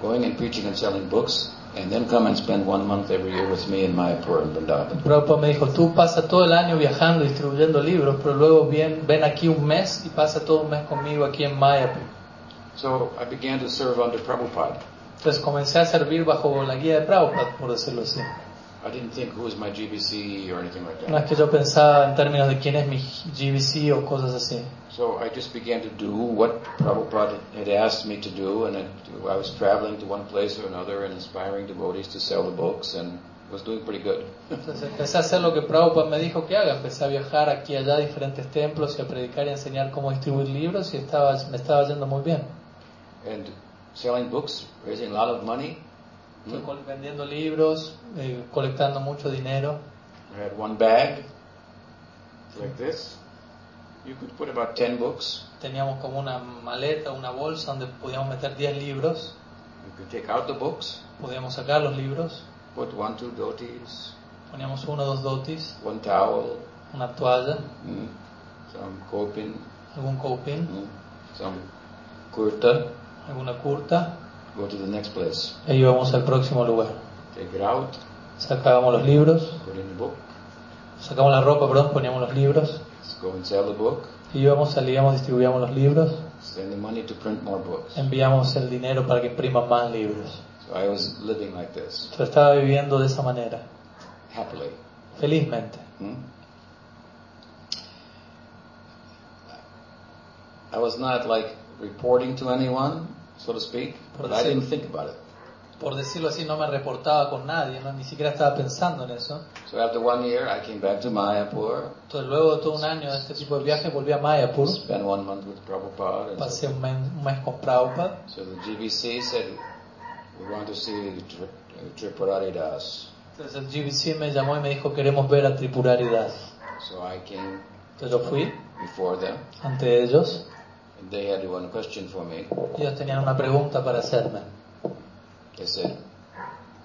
going and preaching and selling books, and then come and spend one month every year with me in Mayapur and Vrindavan. Prabhupada me dijo, tú pasa todo el año viajando, distribuyendo libros, pero luego ven, ven aquí un mes y pasa todo un mes conmigo aquí en Mayapur. So I began to serve under Prabhupada. Entonces comencé a servir bajo la guía de Prabhupada, por decirlo así. I didn't think who was my GBC or anything like No es that. que yo pensaba en términos de quién es mi GBC o cosas así. So I just began to do what Prabhupada had asked me to do, and it, I was traveling to one place or another and inspiring devotees to sell the books, and was doing pretty good. Entonces empecé a hacer lo que Prabhupada me dijo que haga. Empecé a viajar aquí y allá a diferentes templos y a predicar y a enseñar cómo distribuir libros y estaba, me estaba yendo muy bien. And selling books, raising a lot of money. Estoy col- vendiendo libros, eh, colectando mucho dinero. I had one bag like this. You could put about 10 books. Teníamos como una maleta, una bolsa donde podíamos meter 10 libros. You could take out the books, Podíamos sacar los libros. put one, two dhotis, Poníamos uno o dos dotis, one towel, una toalla, mm, some coping, algún coping, mm, some kurta. Alguna curta. Go to the next place. E íbamos al próximo lugar. Take it out, Sacábamos los libros, put in the book, sacábamos la ropa, perdón, poníamos los libros. go and sell the book, Íbamos, salíamos, distribuíamos los libros. send the money to print more books. enviamos el dinero para que impriman más libros. So I was living like this, Yo estaba viviendo de esa manera, happily. felizmente. Hmm? I was not like reporting to anyone, so to speak, but I didn't think about it. Por decirlo así, no me reportaba con nadie, ¿no? ni siquiera estaba pensando en eso. So after one year, I came back to Mayapur, Entonces luego de todo un año de este tipo de viaje volví a Mayapur, spent one month with Prabhupada. And pasé un mes, un mes con Prabhupada. so the GBC said, we want to see Tri- Tripurari Das. Entonces el GBC me llamó y me dijo queremos ver a Tripurari Das. So I came Entonces yo fui before them, ante ellos they had one question for me. ellos tenían una pregunta para hacerme. They said,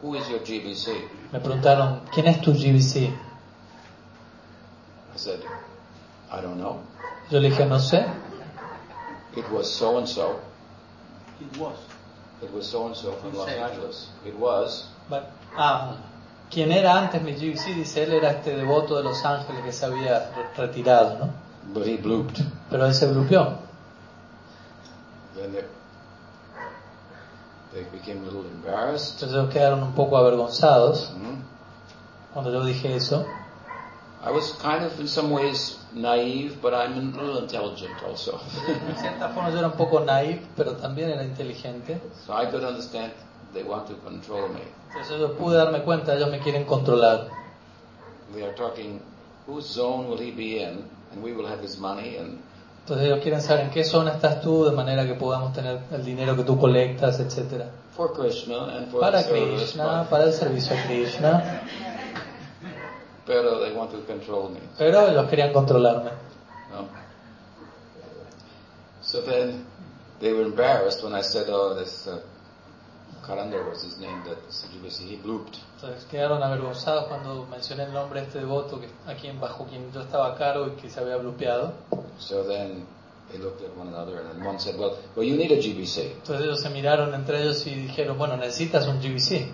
who is your GBC? Me preguntaron, ¿quién es tu GBC? I said, I don't know. Yo le dije, no sé. It was so and so. It was. It was so and so from Los. Angeles. It was. But- ah, quien era antes mi GBC, dice él, era este devoto de Los Ángeles que se había re- retirado, ¿no? But he blooped. Pero él se bloqueó. Then they, they became a little embarrassed. Entonces ellos quedaron un poco avergonzados Mhm. cuando yo dije eso. I was kind of, in some ways, naive, but I'm a little intelligent also. En cierta forma yo era un poco naive, pero también era inteligente. so I could understand they want to control me. Entonces yo pude darme cuenta, ellos me quieren controlar. They are talking, whose zone will he be in? And we will have his money. And Entonces ellos quieren saber en qué zona estás tú, de manera que podamos tener el dinero que tú colectas, etcétera. for Krishna and for Para Krishna, para el servicio a Krishna. pero they want to control me. Pero ellos querían controlarme. No? So then they were embarrassed when I said, oh, this uh, Karandar was his name, that he blooped. Entonces quedaron avergonzados cuando mencioné el nombre de este devoto que, a quien, bajo quien yo estaba a cargo y que se había bloqueado. So then they looked at one another and then one said, well, well, you need a GBC. Entonces ellos se miraron entre ellos y dijeron, bueno, necesitas un GBC.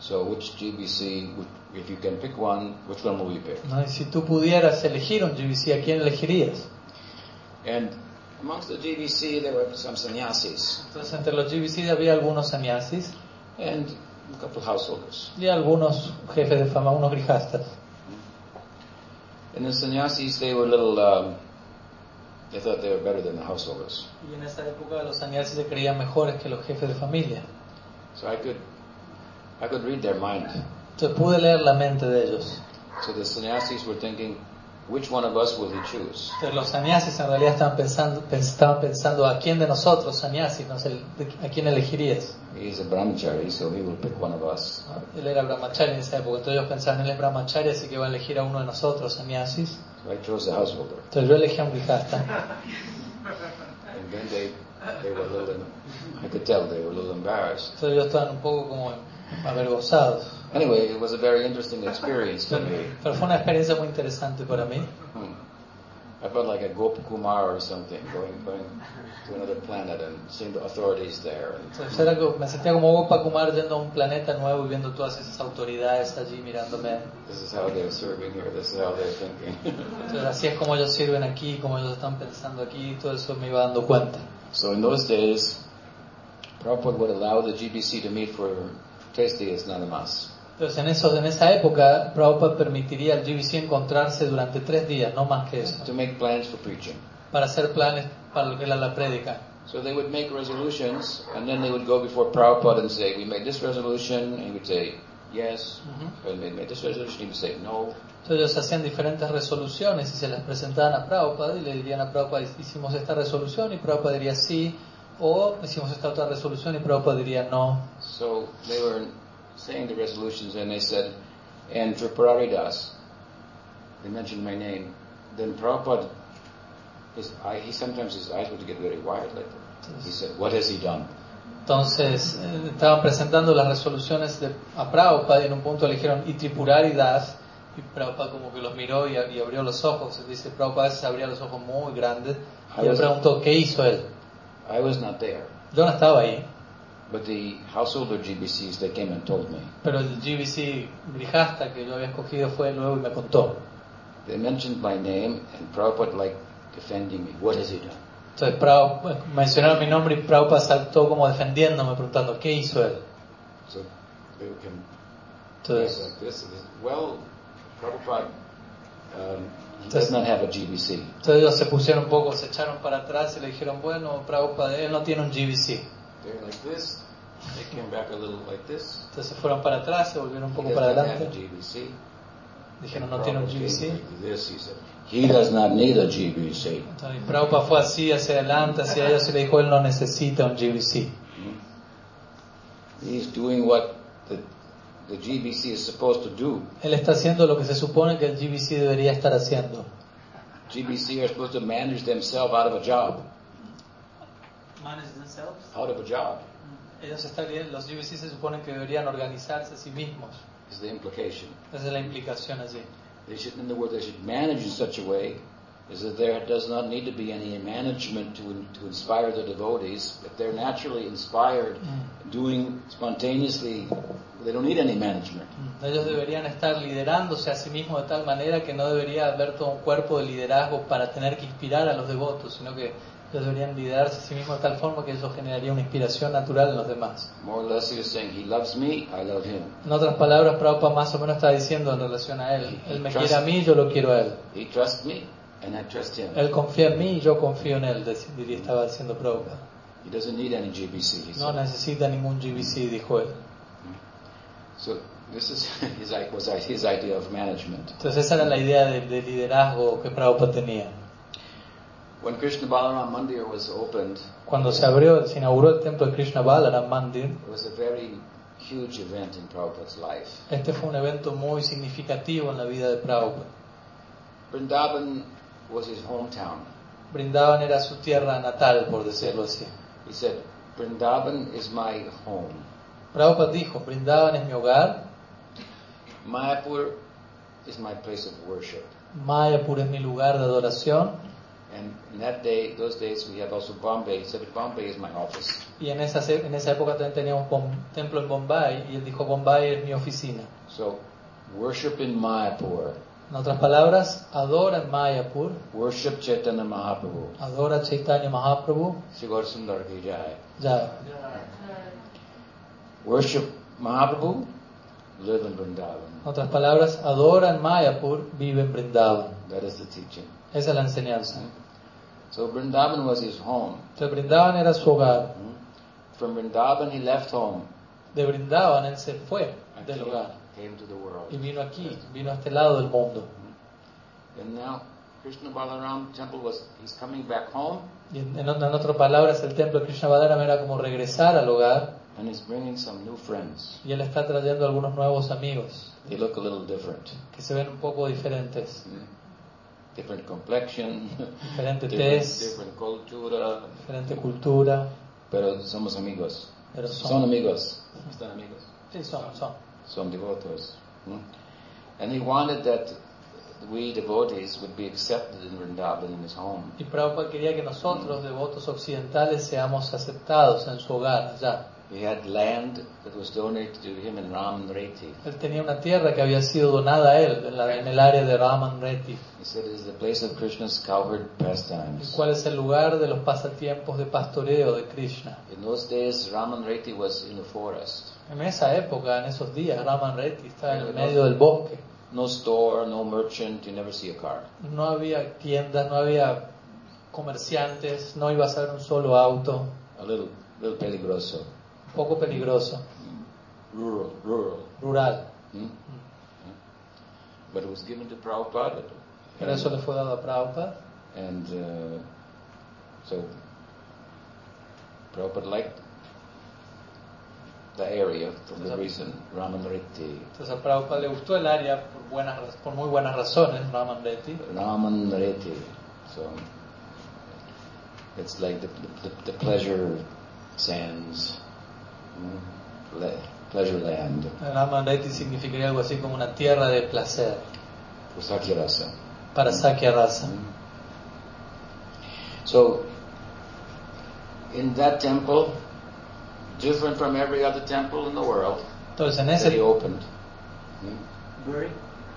So which GBC, if you can pick one, which one will you pick? ¿no? Y si tú pudieras elegir un GBC, ¿a quién elegirías? And amongst the GBC, there were some sannyasis Entonces entre los GBC había algunos sannyasis and a couple of householders. y algunos jefes de fama, unos grijastas. And the sannyasis, they were little, um, they thought they were better than the householders. Y en esa época los sannyasis se creían mejores que los jefes de familia. So I could, I could read their mind. Entonces pude leer la mente de ellos. So the sannyasis were thinking, which one of us will he choose? Entonces los sannyasis en realidad estaban pensando, pens- estaban pensando a quién de nosotros, sannyasis, no sé, a quién elegirías. He's a brahmachari, so he will pick one of us. ¿no? Él era brahmachari en esa época, entonces ellos pensaban, él es brahmachari, así que va a elegir a uno de nosotros, sannyasis. So I chose the householder. Entonces yo elegí a un grijasta. And then they, they were a little, I could tell they were a little embarrassed. Entonces ellos estaban un poco como avergonzados. Anyway, it was a very interesting experience for me. pero fue una experiencia muy interesante para mí. Hmm. I felt like a Gop Kumar or something, going, going to another planet and seeing the authorities there. And Entonces era como- me sentía como Gopa Kumar yendo a un planeta nuevo y viendo todas esas autoridades allí mirándome. this is how they're serving here, this is how they're thinking. Entonces así es como ellos sirven aquí, como ellos están pensando aquí, todo eso me iba dando cuenta. so in those days, Prabhupada would allow the GBC to meet for tres días nada más. Entonces en, eso, en esa época Prabhupada permitiría al GBC encontrarse durante tres días, no más que eso, to make plans for preaching. para hacer planes para lo que era la prédica. So they would make resolutions, and then they would go before Prabhupada and say, "We made this resolution," and he would say, "Yes." And they made this resolution, he would say, "No." Entonces ellos hacían diferentes resoluciones y se las presentaban a Prabhupada y le dirían a Prabhupada, hicimos esta resolución y Prabhupada diría sí, o hicimos esta otra resolución y Prabhupada diría no. So they were saying the resolutions, and they said, and for Pararidas, they mentioned my name. Then Prabhupada, his eye, he sometimes his eyes would get very wide like that. He said, "What has he done?" Entonces eh, estaban presentando las resoluciones de, a Prabhupada y en un punto le dijeron, y Tripurari das, y Prabhupada como que los miró y, y abrió los ojos. Dice, Prabhupada veces abría los ojos muy grandes y él preguntó, ¿qué hizo él? I was not there, Yo no estaba ahí, but the householder GBCs they came and told me. pero el GBC Grijasta que yo había escogido fue luego y me contó. They mentioned my name, and Prabhupada like defending me. What has he done? Entonces Prabhupada, mencionaron mi nombre y Prabhupada saltó como defendiéndome, preguntando, ¿qué hizo él? So they can Entonces, like this. Well, Prabhupada, um, Entonces- does not have a GBC. entonces ellos se pusieron un poco, se echaron para atrás y le dijeron, bueno, Prabhupada, él no tiene un GBC. They're like this. They came back a little like this. Entonces se fueron para atrás, se volvieron un poco para not have a adelante. GBC. Dijeron, no tiene un GBC. came like this. He said, he does not need a GBC. Entonces Prabhupada fue así, hacia adelante, hacia ellos y le dijo, él no necesita un GBC. He's doing what the, the GBC is supposed to do. Él está haciendo lo que se supone que el GBC debería estar haciendo. GBC are supposed to manage themselves out of a job. Manage themselves. Out of a job Ellos están, los GBC se suponen que deberían organizarse a sí mismos. is the implication. Esa es la implicación allí. They should, in other words, they should manage in such a way is that there does not need to be any management to, to inspire the devotees. If they're naturally inspired, doing spontaneously, they don't need any management. Ellos deberían estar liderándose a sí mismos de tal manera que no debería haber todo un cuerpo de liderazgo para tener que inspirar a los devotos, sino que ellos deberían liderarse a sí mismos de tal forma que eso generaría una inspiración natural en los demás. More or less, he was saying, He loves me, I love him. En otras palabras, Prabhupada más o menos está diciendo en relación a él, él me quiere a mí, yo lo quiero a él. He trusts me, and I trust him. Él confía en mí y yo confío en él, diría, estaba diciendo Prabhupada. He doesn't need any GBC. He No necesita ningún GBC, dijo él. So this is his, i- was his idea of management. Entonces esa era la idea de, de liderazgo que Prabhupada tenía. When Krishna Balaram Mandir was opened, Cuando se abrió, se inauguró el templo de Krishna Balaram Mandir, it was a very huge event in Prabhupada's life. este fue un evento muy significativo en la vida de Prabhupada. Vrindavan was his hometown. Brindaban era su tierra natal, por decirlo así. He said, Vrindavan is my home. Prabhupada dijo, Brindaban es mi hogar, Mayapur is my place of worship. Mayapur es mi lugar de adoración, And in that day, those days, we have also Bombay. He said, but Bombay is my office. y en esa, en esa época también tenía un templo en Bombay, y él dijo, Bombay es mi oficina. So, worship in Mayapur. En otras palabras, adora en Mayapur, Worship Chaitanya Mahaprabhu. adora Chaitanya Mahaprabhu, Sigur Sundar Ki Jai. ya. Worship Mahaprabhu, live in Vrindavan. En otras palabras, adora en Mayapur, vive en Brindavan. That is the teaching. Esa es la enseñanza. So Vrindavan was his home. Brindavan era su hogar. From Vrindavan, he left home De Brindavan él se fue and del came, hogar came to the world. y vino aquí, vino a este lado del mundo. And now, Krishna Balaram temple was, he's coming back home Y en, en, en otras palabras, el templo de Krishna Balaram era como regresar al hogar and he's bringing some new friends. y él está trayendo algunos nuevos amigos They look a little different. que se ven un poco diferentes. Different complexion, Diferente different, different cultura, diferente cultura, pero somos amigos. pero Son son, amigos. Están amigos. sí, son, son. Son devotos. Hmm? And he wanted that we devotees would be accepted in Vrindavan in his home. Y Prabhupada quería que nosotros, devotos occidentales, seamos aceptados en su hogar allá. He had land that was donated to him in Raman Reti. Él tenía una tierra que había sido donada a él en, la- en el área de Raman Reti, He said it is the place of Krishna's cowherd pastimes. cual es el lugar de los pasatiempos de pastoreo de Krishna. In those days, Raman Reti was in the forest. En esa época, en esos días, Raman Reti estaba en el medio del bosque. No store, no merchant, you never see a car. No había tiendas, no había comerciantes, no iba a ser un solo auto, A little, little peligroso. Poco peligroso, Rural, rural. rural. Hmm? But it was given to Prabhupada. Pero eso le fue dado a Prabhupada. And uh, so Prabhupada liked the area for the reason, Ramanriti. Entonces a Prabhupada le gustó el área por, buenas, raz- por muy buenas razones, Raman Reti. Ramanriti. So it's like the, the, the pleasure sands, mm, le- pleasure land, Raman Reti significaría algo así como una tierra de placer. Sakyarasa. para Sakya Rasa. So, in that temple, different from every other temple in the world Entonces en that he ese, opened, Very.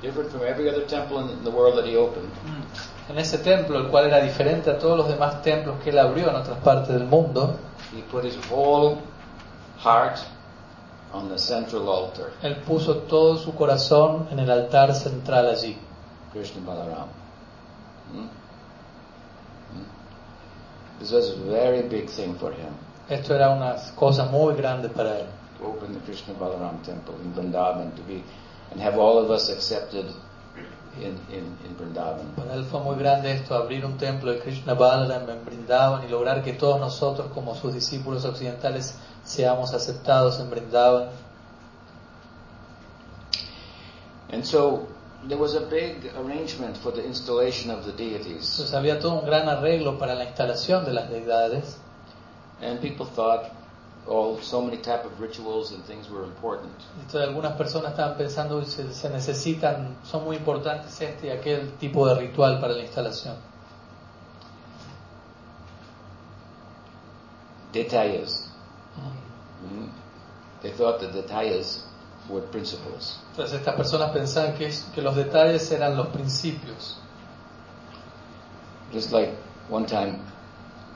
different from every other temple in the world that he opened, en ese templo, el cual era diferente a todos los demás templos que él abrió en otras partes del mundo, he put his whole heart on the central altar, él puso todo su corazón en el altar central allí. Krishna Balaram. Hmm? Hmm? This was a very big thing for him Esto era una cosa muy grande para él. to open the Krishna Balaram temple in Vrindavan to be and have all of us accepted in, in, in Vrindavan. Para él fue muy grande esto, abrir un templo de Krishna Balaram en Brindavan y lograr que todos nosotros como sus discípulos occidentales seamos aceptados en Brindavan. And so there was a big arrangement for the installation of the deities. Entonces había todo un gran arreglo para la instalación de las deidades And people thought all so many type of rituals and things were important. Entonces algunas personas estaban pensando se, se necesitan, son muy importantes este y aquel tipo de ritual para la instalación. Detalles. Mhm. They thought that detalles were principles. Entonces estas personas pensaban que, que los detalles eran los principios. Just like one time,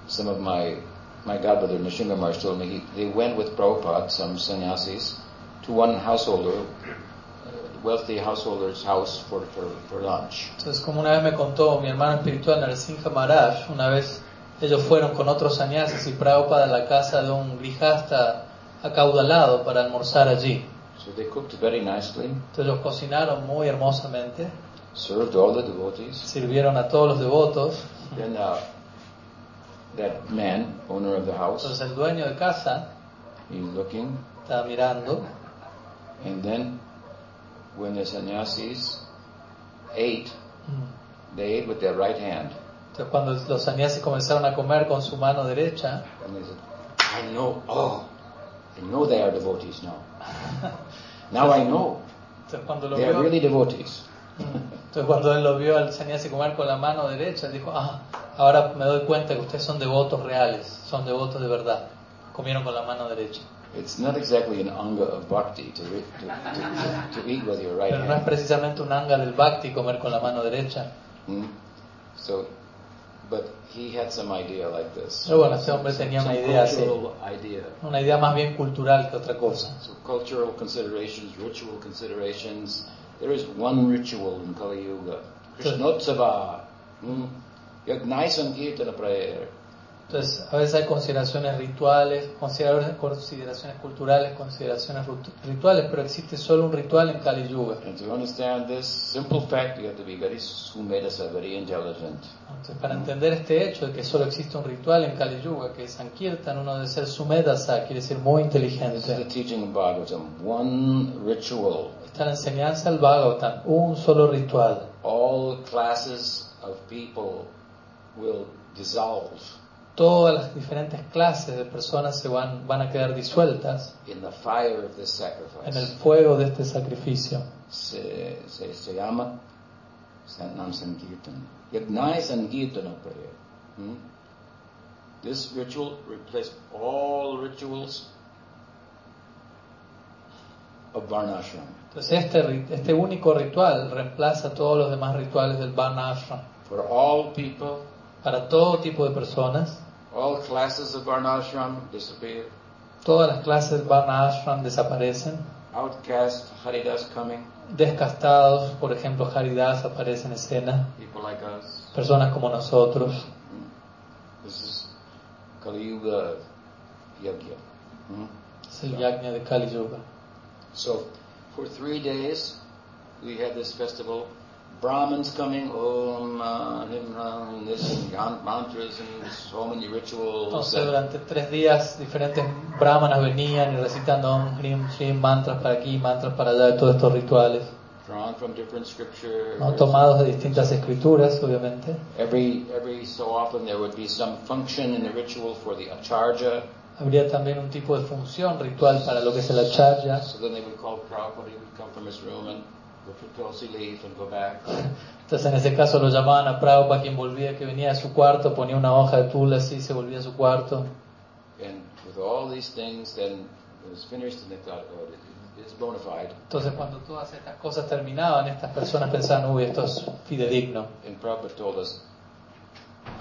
some of my my godbrother Nishinga Maharaj told me he, they went with Prabhupada, some sannyasis, to one householder, uh, wealthy householder's house for, for, for lunch. Entonces como una vez me contó mi hermano espiritual Narasimha Maharaj, una vez ellos fueron con otros sannyasis y Prabhupada a la casa de un grijasta acaudalado para almorzar allí. So they cooked very nicely, Entonces ellos cocinaron muy hermosamente, served all the devotees. sirvieron a todos los devotos. Then uh, that man, owner of the house, Entonces el dueño de casa he's looking, estaba mirando and then when the sannyasis ate, Mm. they ate with their right hand. Entonces cuando los sannyasis comenzaron a comer con su mano derecha, And they said, I know, oh, I know they are devotees now. Now I know. entonces cuando lo They are really devotees. Entonces cuando él lo vio al sannyasi comer con la mano derecha, él dijo, ah, ahora me doy cuenta que ustedes son devotos reales, son devotos de verdad. Comieron con la mano derecha. It's not exactly an anga of bhakti to, to, to, to eat with your right Pero no es hand. precisamente un anga del bhakti comer con la mano derecha. Hmm? So, but he had some idea like this. Pero bueno, este hombre tenía una Some idea así, cultural idea. una idea más bien cultural que otra cosa. So cultural considerations, ritual considerations. There is one ritual in Kali Yuga. Krishnotsava. Hmm? Yagnai Sankirtana Prayer. Entonces, a veces hay consideraciones rituales, consideraciones, culturales, consideraciones rituales, pero existe solo un ritual en Kali Yuga. And to understand this simple fact, you have to be very sumedasa, very intelligent. Entonces, para entender este hecho de que solo existe un ritual en Kali Yuga, que es Sankirtan, uno debe ser sumedasa, quiere decir muy This is the inteligente. teaching of Bhagavatam. One ritual. La enseñanza del Bhagavatam, un solo ritual. All classes of people will dissolve Todas las diferentes clases de personas se van, van a quedar disueltas in the fire of this en el sacrifice. fuego de este sacrificio. Se, se, se llama Nam Sankirtan. Yagnai Sankirtana. Hmm? This ritual replaced all rituals of Varnashram. Entonces este, este único ritual reemplaza todos los demás rituales del Varna Ashram. For all people, Para todo tipo de personas, all classes of Varnashram disappear. todas las clases del Varna Ashram desaparecen. Outcast Haridas coming, Descastados, por ejemplo, Haridas aparece en escena. people like us. Personas como nosotros. This is Kali Yuga Yagya. Hmm? Es el yajna de Kali Yuga. So, for three days, we had this festival. Brahmins coming, Om, uh, Nimra, and this, mantras, and so many rituals. Entonces and- durante tres días diferentes brahmanas venían y recitando Om, Hrim, Shrim, mantras para aquí, mantras para allá, todos estos rituales, drawn from different scriptures. ¿no? tomados de distintas escrituras, obviamente. Every every so often there would be some function in the ritual for the acharya. Habría también un tipo de función ritual para lo que es el acharya. Entonces en ese caso lo llamaban a Prabhupada, quien volvía, que venía de su cuarto, ponía una hoja de tula así, se volvía a su cuarto. And with all these things, then it was finished, and they thought, oh. Entonces cuando todas estas cosas terminaban, estas personas pensaban, uy, esto es fidedigno. And Prabhupada told us,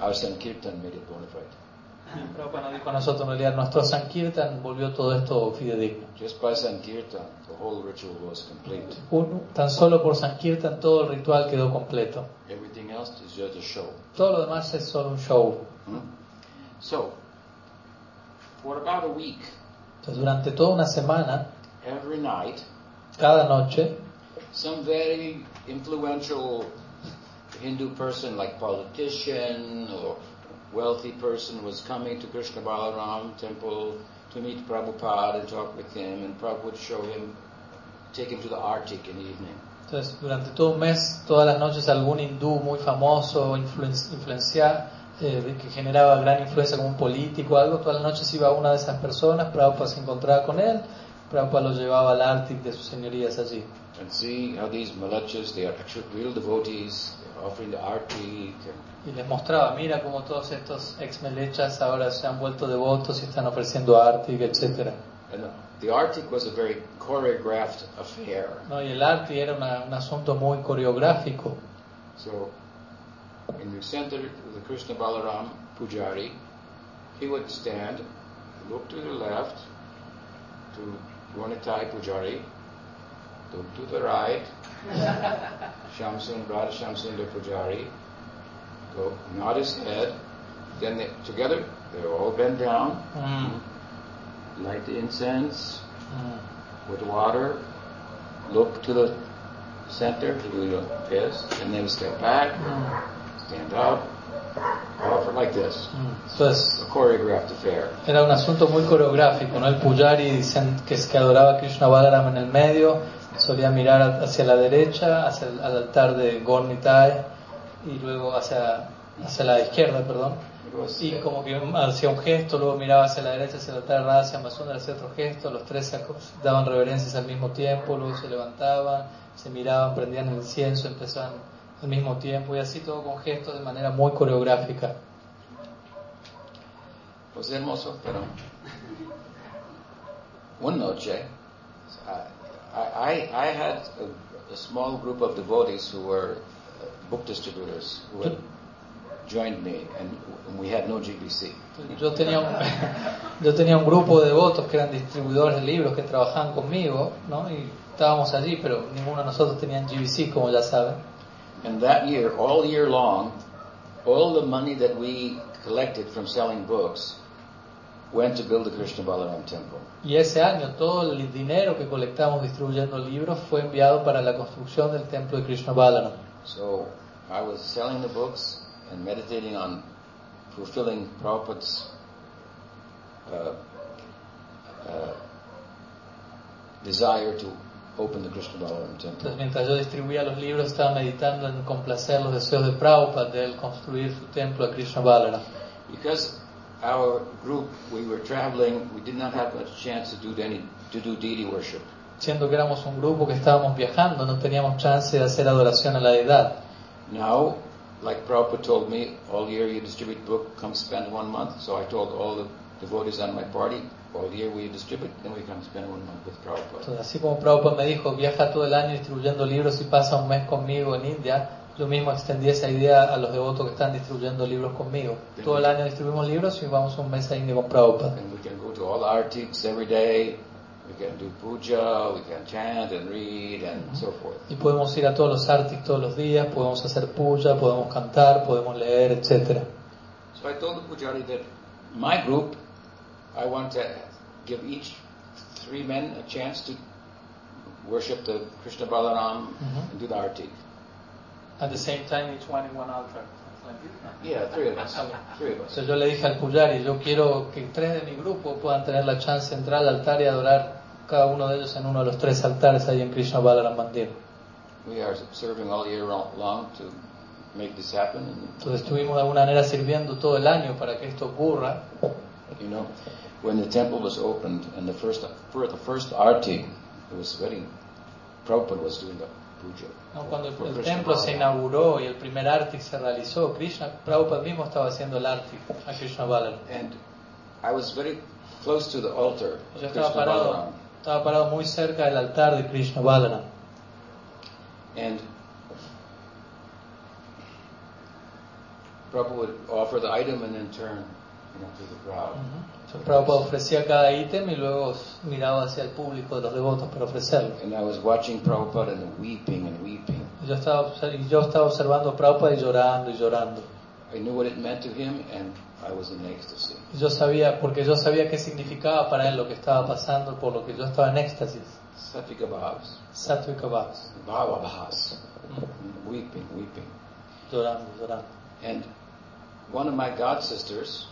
our Sankirtan made it bona fide. Y Prabhupada dijo a nosotros, en realidad, nuestro Sankirtan volvió todo esto fidedigno. Just by Sankirtan, the whole ritual was complete. Un- tan solo por Sankirtan todo el ritual quedó completo. Everything else is just a show. Todo lo demás es solo un show. Hmm? So, for about a week, Entonces durante toda una semana, every night, cada noche, some very influential Hindu person, like politician or wealthy person, was coming to Krishna Balaram temple to meet Prabhupada and talk with him, and Prabhupada would show him, take him to the Arctic in the evening. entonces durante todo un mes, todas las noches algún hindú muy famoso, influen- influencia, eh, que generaba gran influencia como un político algo, todas las noches iba una de esas personas, Prabhupada se encontraba con él, Prabhupada lo llevaba al Ártico de sus señorías allí. And see how these malachas, they are actual real devotees, offering the Arctic, Y les mostraba, mira cómo todos estos ex melechas ahora se han vuelto devotos y están ofreciendo Ártico, etcétera. And the Arctic was a very choreographed affair. ¿no? Y el arte era una- un asunto muy coreográfico. So, in the center of the Krishna Balaram Pujari, he would stand, look to the left, to Gornitai Pujari, look to the right, Shamsun, Radha Shamsundar Pujari, go nod his head, then they, together, they all bend down, Mm, light the incense, mm. with water, look to the center, to the yes, and then step back, stand up, offer like this. Entonces, A choreographed affair. era un asunto muy coreográfico, ¿no? El Pujari dicen que es que adoraba a Krishna Balaram en el medio, solía mirar hacia la derecha, hacia el al altar de Gornitai, y luego hacia, hacia la izquierda, perdón. Y como que hacía un gesto, luego miraba hacia la derecha, hacia el altar de Radha, hacia Masundara, hacía otro gesto, los tres daban reverencias al mismo tiempo, luego se levantaban, se miraban, prendían el incienso, empezaban al mismo tiempo, y así todo con gestos de manera muy coreográfica. was hermoso, pero one noche, I, I, I had a, a small group of devotees who were uh, book distributors who had joined me, and, and we had no GBC. Yo tenía, un, yo tenía un grupo de devotos que eran distribuidores de libros que trabajaban conmigo, ¿no? Y estábamos allí, pero ninguno de nosotros tenía GBC, como ya saben. And that year, all year long, all the money that we collected from selling books went to build the Krishna Balaram temple. Y ese año todo el dinero que colectamos distribuyendo libros fue enviado para la construcción del templo de Krishna Balaram. So I was selling the books and meditating on fulfilling Prabhupada's uh, uh, desire to open the Krishna Balaram temple. Entonces mientras yo distribuía los libros estaba meditando en complacer los deseos de Prabhupada de él construir su templo a Krishna Balaram. Because our group, we were traveling, we did not have much chance to do any to do deity worship. Siendo que éramos un grupo que estábamos viajando, no teníamos chance de hacer adoración a la deidad. Now, like Prabhupada told me, all year you distribute book, come spend one month. So I told all the devotees on my party, all year we distribute, then we come spend one month with Prabhupada. Entonces, así como Prabhupada me dijo, viaja todo el año distribuyendo libros y pasa un mes conmigo en India, yo mismo extendí esa idea a los devotos que están distribuyendo libros conmigo. Todo el año distribuimos libros y vamos un mes a India con Prabhupada. And we can go to all the artics every day. We can do puja, we can chant and read and so forth. Y podemos ir a todos los artis todos los días, podemos hacer puya, podemos cantar, podemos leer, etc. So I told the pujari that my group, I want to give each three men a chance to worship the Krishna Balaram and do the arti. At the same time, each one in one altar. Yeah, three of us. Three of us. Entonces yo le dije al puyari, yo quiero que tres de mi grupo puedan tener la chance de entrar al altar y adorar cada uno de ellos en uno de los tres altares ahí en Krishna Balaram Mandir. We are serving all year long to make this happen. And, Entonces estuvimos de alguna manera sirviendo todo el año para que esto ocurra. You know, when the temple was opened and the first, for the first arti, it was very, Prabhupada was doing the puja. ¿no? Cuando el, el templo se inauguró y el primer arti se realizó, Krishna, Prabhupada mismo estaba haciendo el arti a Krishna Balaram. And I was very close to the altar Yo Krishna estaba parado, Balaram. estaba parado muy cerca del altar de Krishna Balaram. And Prabhupada would offer the item and then turn Prabhupada ofrecía cada ítem y luego miraba hacia el público de los devotos para ofrecerlo. And I was watching Prabhupada and weeping and weeping. Y yo estaba, yo estaba observando a Prabhupada y llorando y llorando. I knew what it meant to him and I was in ecstasy. Y yo sabía, porque yo sabía qué significaba para él lo que estaba pasando, por lo que yo estaba en éxtasis. Satvika Bhavas, Sattvic Bhavas. Bhava Bhavas, weeping, weeping. Llorando, llorando. And one of my god sisters,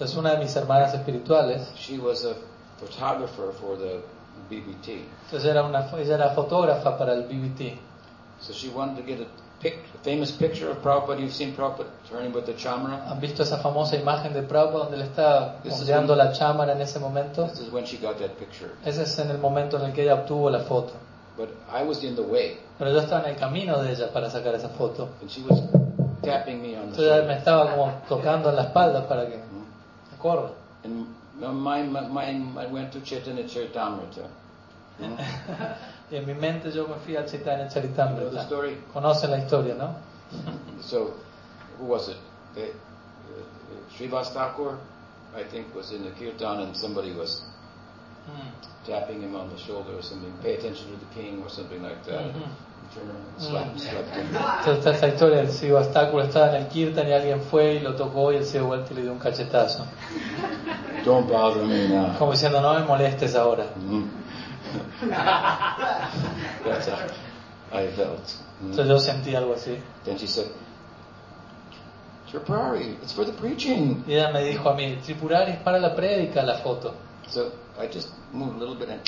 Entonces una de mis hermanas espirituales, she was a photographer for the BBT. entonces era una, ella era fotógrafa para el BBT. So she wanted to get a, pic, a famous picture of Prabhupada. You've seen Prabhupada turning with the chamra. ¿Han visto esa famosa imagen de Prabhupada donde le está ondeando when- la chámara en ese momento? This is when she got that picture. Ese es en el momento en el que ella obtuvo la foto. But I was in the way, Pero yo estaba en el camino de ella para sacar esa foto. and she was tapping me on the Entonces ella me estaba como tocando en la espalda para que Mm. corra. And my my I went to Chaitanya Charitamrita. Mm. Y en mi mente yo me fui al Chaitanya You know the story? Conocen la historia, ¿no? So, who was it? The, uh, Srivas Thakur, I think, was in the kirtan, and somebody was tapping him on the shoulder or something. Pay attention to the king or something like that. Mhm. Entonces está esta historia del Siva Obstáculo, estaba en el Kirtan y alguien fue y lo tocó y dio vuelta y le dio un cachetazo. Don't bother me now. Como diciendo, no me molestes ahora. Mhm. That's how I felt. Mhm. Entonces yo sentí algo así. Then she said, Tripurari, it's for the preaching. Y ella me dijo a mí, Tripurari es para la prédica la foto. So I just moved a little bit and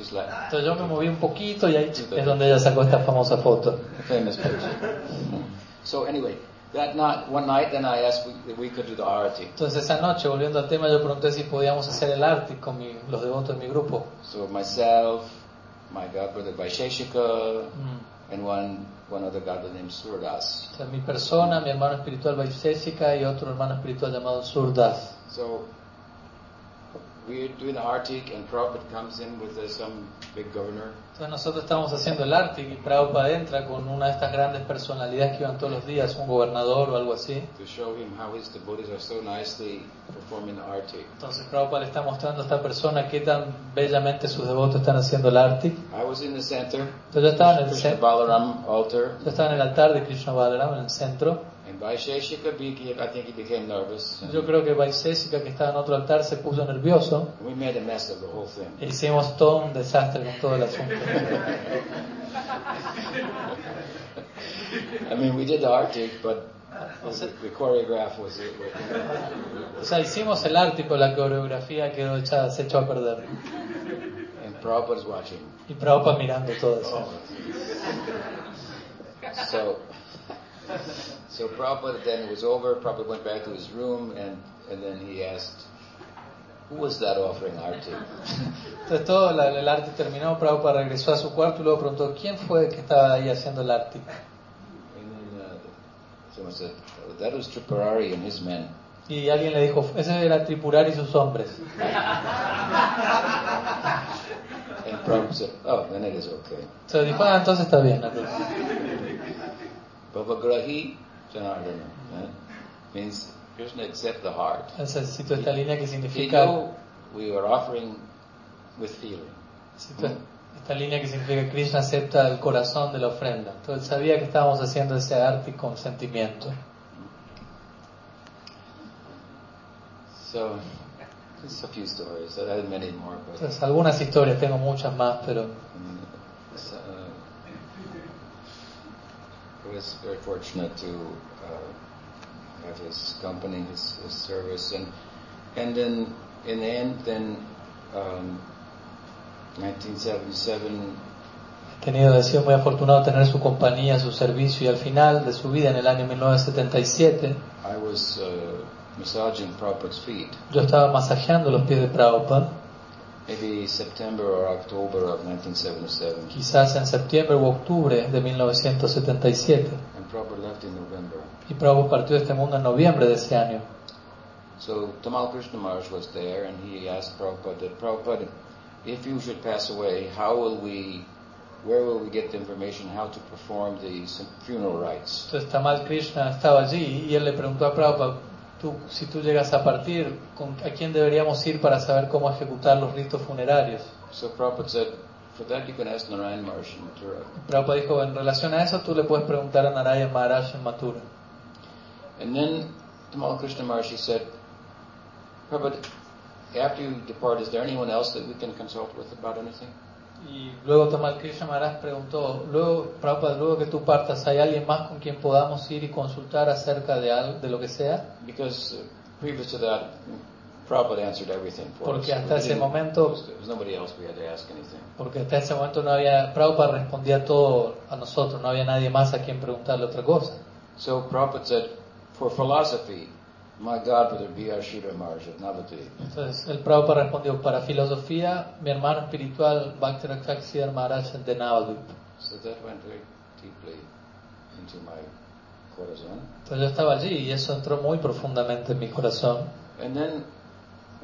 she slapped. Entonces yo me moví un poquito y ahí es donde ella sacó esta famosa foto. Famous picture. So anyway, that night, one night, then I asked if we could do the arati. Entonces esa noche, volviendo al tema, yo pregunté si podíamos hacer el arte con mi- los devotos de mi grupo. So myself, my godbrother Vaisheshika, Mm. and one one other godbrother named Surdas. Sea, mi persona, mi hermano espiritual Vaisheshika y otro hermano espiritual llamado Surdas. So we're doing the artik, and Prabhupada comes in with uh, some big governor, Entonces nosotros estamos haciendo el arte y Prabhupada entra con una de estas grandes personalidades que iban todos los días, un gobernador o algo así. to show him how his devotees are so nicely performing the artik. Entonces Prabhupada le está mostrando a esta persona qué tan bellamente sus devotos están haciendo el arte. I was in the center, Entonces yo estaba en el, Krishna ce- Balaram altar, yo estaba en el altar de Krishna Balaram, en el centro. Vaisheshika, I think he became nervous. Yo creo que Vaisheshika, que estaba en otro altar, se puso nervioso. We made a mess of the whole thing. E hicimos todo un desastre con todo el asunto. I mean, we did the artik, but the, the choreograph was it. O sea, hicimos el pero la coreografía quedó echada, se echó a perder. And Prabhupada's watching. Y Prabhupada mirando todo eso. So, so Prabhupada then it was over. Prabhupada went back to his room, and and then he asked, "Who was that offering artik?" Entonces todo la- el arte terminó, Prabhupada regresó a su cuarto y luego preguntó quién fue el que estaba ahí haciendo el arte. And then uh, Someone said, "Oh, that was Tripurari and his men. Y alguien le dijo, ese era Tripurari y sus hombres. And Prabhupada said, oh, then it is okay. Se dijo, ah, entonces está bien. ok". Bhavagrahi Janardana eh, means Krishna accept the heart. Necesito esta línea que significa, we were offering with feeling. necesito esta línea que significa Krishna acepta el corazón de la ofrenda. Entonces sabía que estábamos haciendo ese arte con sentimiento. So, just a few stories. I had many more, but Entonces algunas historias, tengo muchas más, pero so, I was very fortunate to uh, have his company, his, his service, and and then in the end, then um, 1977, he tenido, he sido muy afortunado tener su compañía, su servicio y al final de su vida en el año 1977 I was uh, massaging Prabhupada's feet. yo estaba masajeando los pies de Prabhupada, Maybe September or October of 1977, quizás en septiembre u octubre de 1977 and Prabhupada left in November. y Prabhupada partió de este mundo en noviembre de ese año. So Tamal Krishna Maharaj was there, and he asked Prabhupada, that, Prabhupada, if you should pass away, how will we, where will we get the information how to perform the funeral rites? Entonces Tamal Krishna estaba allí y él le preguntó a Prabhupada, tú, si tú llegas a partir, ¿con- ¿a quién deberíamos ir para saber cómo ejecutar los ritos funerarios? So Prabhupada said, for that you can ask Narayan Maharaj in Mathura. Prabhupada dijo, en relación a eso tú le puedes preguntar a Narayan Maharaj en Mathura. And then Tamal Krishna Maharaj said, Prabhupada, after you depart, is there anyone else that we can consult with about anything? Y luego Tamal Krishna Maharaj preguntó, luego, Prabhupada, luego que tú partas, ¿hay alguien más con quien podamos ir y consultar acerca de, algo, de lo que sea? Because uh, previous to that, Prabhupada answered everything for Porque us. hasta ese momento-. Porque hasta ese momento no había, Prabhupada respondía todo a nosotros, no había nadie más a quien preguntarle otra cosa. So Prabhupada said, for philosophy, my godbrother B.R. Sridhar Maharaj of Navadvip. Entonces el Prabhupada respondió, para filosofía, mi hermano espiritual Bhakti Siddhar Maharaj de Navadvip. So that went very deeply into my corazon. Entonces yo estaba allí y eso entró muy profundamente en mi corazón. And then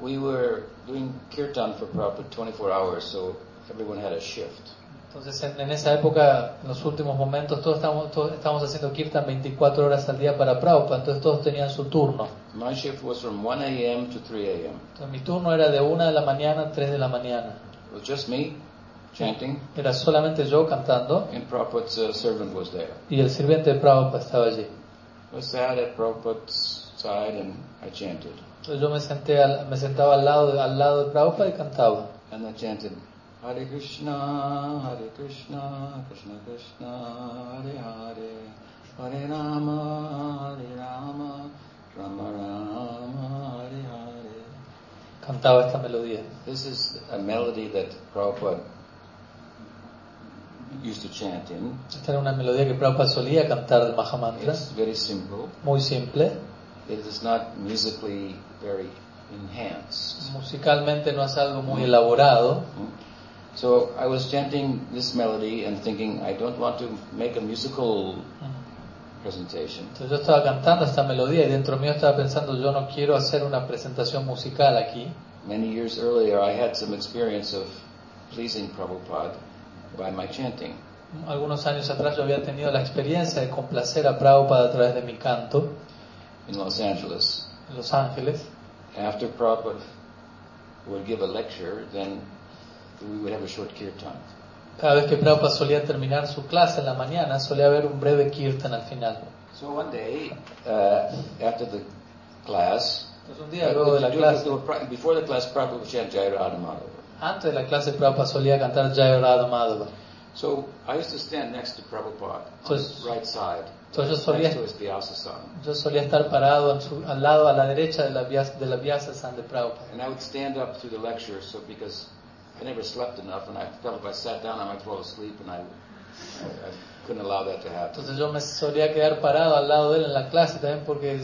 we were doing kirtan for Prabhupada 24 hours, so everyone had a shift. Entonces en, en esa época, en los últimos momentos, todos estábamos, todos estábamos haciendo kirtan 24 horas al día para Prabhupada, entonces todos tenían su turno. My shift was from 1 a.m. to 3 a.m. Entonces mi turno era de 1 de la mañana a 3 de la mañana. It was just me chanting, Era solamente yo cantando and Prabhupada's uh, servant was there. y el sirviente de Prabhupada estaba allí. I sat at Prabhupada's side and I chanted. Entonces yo me, senté al- me sentaba al lado, al lado de Prabhupada y cantaba. And I chanted, Hare Krishna, Hare Krishna, Krishna Krishna, Hare Hare, Hare Rama, Hare Rama, Rama Rama, Hare Hare. Cantaba esta melodía. This is a melody that Prabhupada used to chant in. Esta era una melodía que Prabhupada solía cantar del Mahamantra. It's very simple. Muy simple. It is not musically very enhanced. Musicalmente no es algo muy elaborado. So I was chanting this melody and thinking, I don't want to make a musical presentation. Entonces yo estaba cantando esta melodía y dentro mío estaba pensando, yo no quiero hacer una presentación musical aquí. Many years earlier, I had some experience of pleasing Prabhupada by my chanting. Algunos años atrás yo había tenido la experiencia de complacer a Prabhupada a través de mi canto in Los Angeles. en Los Ángeles. After Prabhupada would give a lecture, then we would have a short kirtan. Cada vez que Prabhupada solía terminar su clase en la mañana, solía haber un breve kirtan al final. So one day, uh, after the class, Entonces un día luego de la clase, before the class, Prabhupada would chant Jai Radha Madhava. antes de la clase Prabhupada solía cantar Jaya Radha Madhava. So I used to stand next to Prabhupada on Pues- right side, Entonces yo solía, next to his Vyasa-san. yo solía estar parado en su- al lado, a la derecha de la, de la Vyasa-san de Prabhupada. And I would stand up through the lecture, so because I never slept enough, and I felt if I sat down, I might fall asleep, and I, I, I couldn't allow that to happen. Entonces yo me solía quedar parado al lado de él en la clase también porque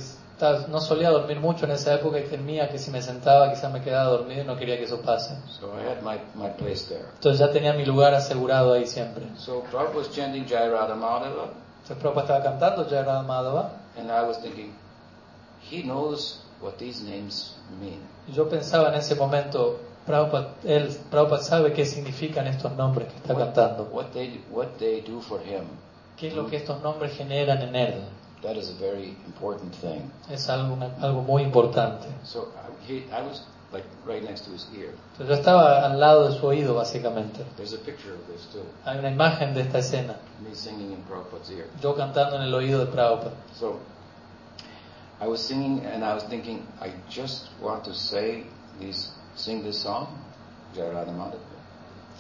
no solía dormir mucho en esa época y temía que si me sentaba quizás me quedaba dormido y no quería que eso pase. So I had my, my place there. Entonces ya tenía mi lugar asegurado ahí siempre. So Prabhupada was chanting Jai Radha Madhava, Entonces Prabhupada estaba cantando Jaya Radha Madhava And I was thinking, he knows what these names mean. Yo pensaba en ese momento, Prabhupada, él, Prabhupada sabe qué significan estos nombres que está cantando. What they, what they do for him. ¿Qué es lo que estos nombres generan en él? That is a very important thing. Es algo, muy importante. So I, he, I was like right next to his ear. Entonces, yo estaba al lado de su oído, básicamente. There's a picture of this too. Hay una imagen de esta escena. Me singing in Prabhupada's ear. Yo cantando en el oído de Prabhupada. So I was singing and I was thinking, I just want to say these, sing this song, Jayarada Madhava,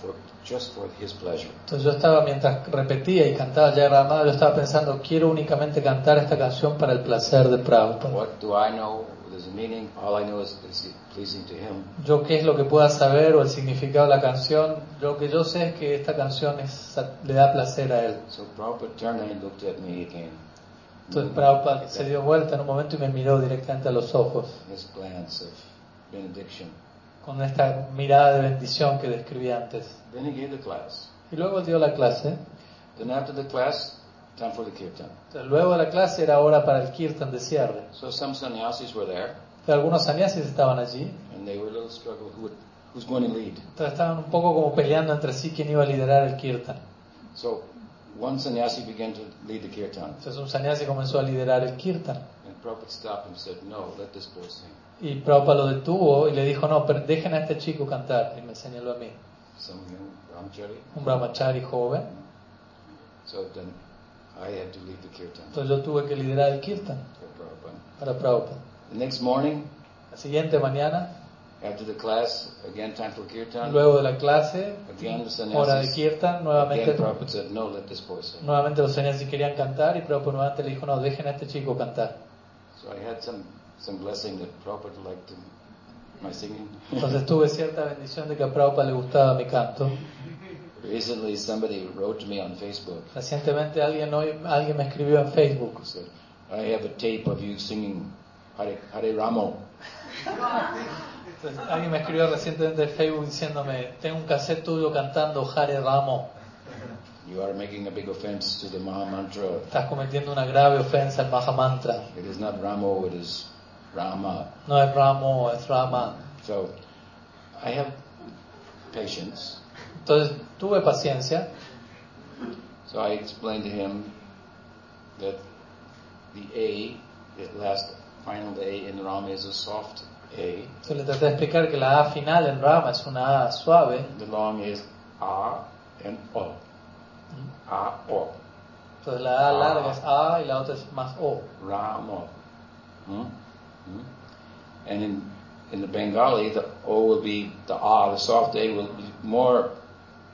for just for his pleasure. Entonces yo estaba, mientras repetía y cantaba Jai Ramada, yo estaba pensando, quiero únicamente cantar esta canción para el placer de Prabhupada. What do I know? There's a meaning. All I know is it's pleasing to him. Yo qué es lo que pueda saber o el significado de la canción, lo que yo sé es que esta canción es- le da placer a él. So Prabhupada turned and looked at me again. Entonces Prabhupada se dio vuelta en un momento y me miró directamente a los ojos, His glance of benediction. Con esta mirada de bendición que describí antes. Then he gave the class. Y luego dio la clase. Then after the class, time for the kirtan. Entonces, luego de la clase era hora para el kirtan de cierre. So some sannyasis were there, Entonces, algunos sannyasis estaban allí. and they were a little struggle who would, who's going to lead. Entonces estaban un poco como peleando entre sí quién iba a liderar el kirtan. So one sannyasi began to lead the kirtan, Entonces un sannyasi comenzó a liderar el kirtan. Y Prabhupada lo detuvo y le dijo, no, pero dejen a este chico cantar. Y me señaló a mí, un brahmachari joven. Entonces yo tuve que liderar el kirtan para Prabhupada. The next morning, La siguiente mañana, after the class, again time for kirtan. luego de la clase, Again the hora de kirtan, Again nuevamente, Prabhupada said, "No, let this boy sing." nuevamente los sannyasis querían cantar y Prabhupada nuevamente le dijo, no, dejen a este chico cantar. Entonces tuve cierta bendición de que a Prabhupada le gustaba mi canto. Recently, somebody wrote to me on Facebook. Recientemente alguien, hoy, alguien me escribió en Facebook. said, I have a tape of you singing Hare, Hare Ramo. Entonces, alguien me escribió recientemente en Facebook diciéndome, tengo un cassette tuyo cantando Hare Ramo, You are making a big offense to the Maha Mantra. estás cometiendo una grave ofensa al Mahamantra. It is not Ramo, it is Rama. No es Ramo, es Rama. So I have patience. Entonces tuve paciencia, So I explained to him that the A, the last final A in Rama is a soft A. entonces le traté de explicar que la A final en Rama es una A suave, The long is A and O. A, O. entonces la A larga es A y la otra es más O. Ramo. Hmm? Hmm? And in, in the Bengali, the O will be, the A, the soft A will be more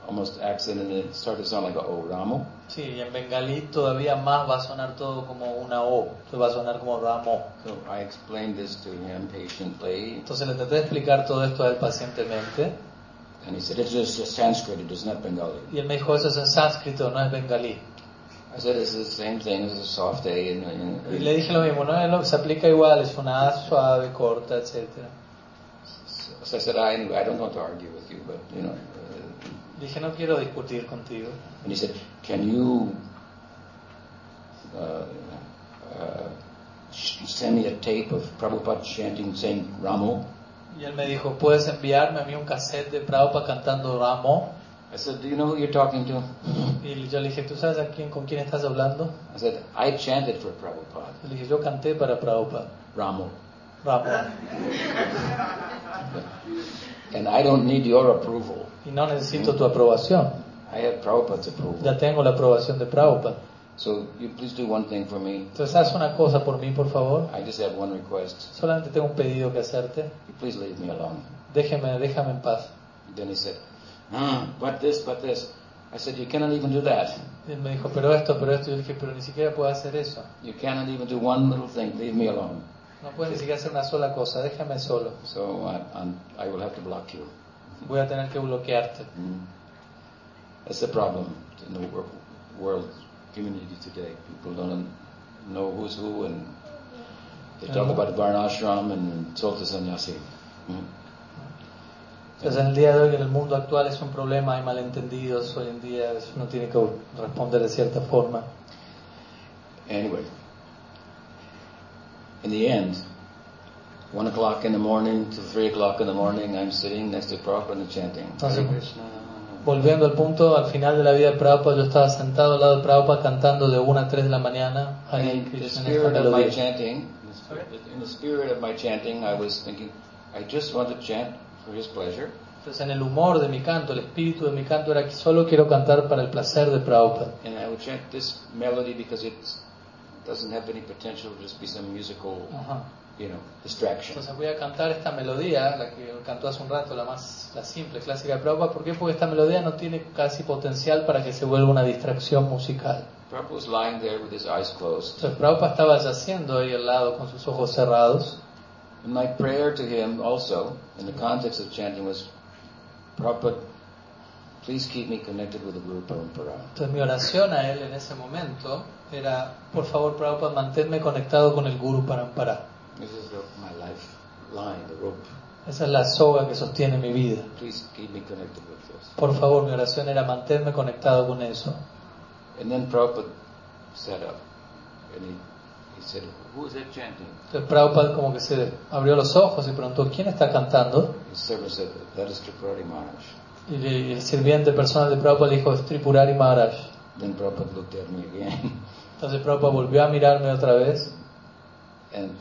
almost accented and it start to sound like a O, Ramo. Sí, y en bengalí todavía más va a sonar todo como una O, entonces va a sonar como Ramo. So I explained this to him patiently, Entonces le traté de explicar todo esto a él pacientemente and he said, it's just Sanskrit, it is not Bengali. y él me dijo, eso es en sánscrito, no es bengalí. I said, it's the same thing as a soft A. And, and, Y le dije lo mismo, no es lo que se aplica igual, es una A suave, corta, etcétera. so I said, I, I don't want to argue with you, but, you know. Uh, Dije, no quiero discutir contigo. and he said, can you uh, uh, send me a tape of Prabhupada chanting, saying Ramo? Y él me dijo, ¿puedes enviarme a mí un cassette de Prabhupada cantando Ramo? I said, do you know who you're talking to? Y yo le dije, ¿tú sabes a quién, con quién estás hablando? I said, I chanted for Prabhupada, Le dije, yo canté para Prabhupada, Ramo. Ramo. And I don't need your approval. Y no necesito tu aprobación. I have Prabhupada's approval. Ya tengo la aprobación de Prabhupada. So you please do one thing for me. Entonces haz una cosa por mí, por favor. I just have one request. Solamente tengo un pedido que hacerte. You please leave me alone. Déjeme, déjame en paz. Then he said, ah, but this, but this. I said, you cannot even do that. Él me dijo, pero esto, pero esto. Yo dije, pero ni siquiera puedo hacer eso. You cannot even do one little thing. Leave me alone. No puedes ni siquiera hacer una sola cosa. Déjame solo. So I, I'm, I will have to block you. Voy a tener que bloquearte. Mm. That's the problem in the wor- world community today. People don't know who's who, and they talk Mhm. about Varnashram and Solta Sannyasi. Mm. Entonces en el día de hoy, en el mundo actual, es un problema, hay malentendidos. Hoy en día uno tiene que responder de cierta forma. Anyway, in the end, one o'clock in the morning to three o'clock in the morning, I'm sitting next to Prabhupada and chanting. Hare Krishna. Volviendo al punto, al final de la vida de Prabhupada, yo estaba sentado al lado de Prabhupada cantando de 1 a 3 de la mañana Hare Krishna in the spirit of my chanting, I was thinking, I just want to chant for his pleasure. Entonces, en el humor de mi canto, el espíritu de mi canto era que solo quiero cantar para el placer de Prabhupada. And I would chant this melody because it doesn't have any potential to just be some musical, Ajá. You know, distraction. Entonces voy a cantar esta melodía, la que cantó hace un rato, la más la simple, clásica de Prabhupada. ¿Por qué? Porque esta melodía no tiene casi potencial para que se vuelva una distracción musical. Prabhupada was lying there with his eyes closed. Entonces Prabhupada estaba yaciendo ahí al lado con sus ojos cerrados. And my prayer to him also, in the context of chanting, was, Prabhupada, please keep me connected with the Guru Parampara. Entonces mi oración a él en ese momento era, por favor Prabhupada, manténme conectado con el Guru Parampara. This is the, my life line, the rope. Esa es la soga que sostiene mi vida. Please keep me connected with this. Por favor, mi oración era mantenerme conectado con eso. And then Prabhupada sat up and he, he said, Who is that chanting? Entonces Prabhupada como que se abrió los ojos y preguntó, ¿quién está cantando? His servant said, That is Tripurari Maharaj. Y el sirviente personal de Prabhupada dijo, es Tripurari Maharaj. Then Prabhupada looked at me again Entonces Prabhupada volvió a mirarme otra vez and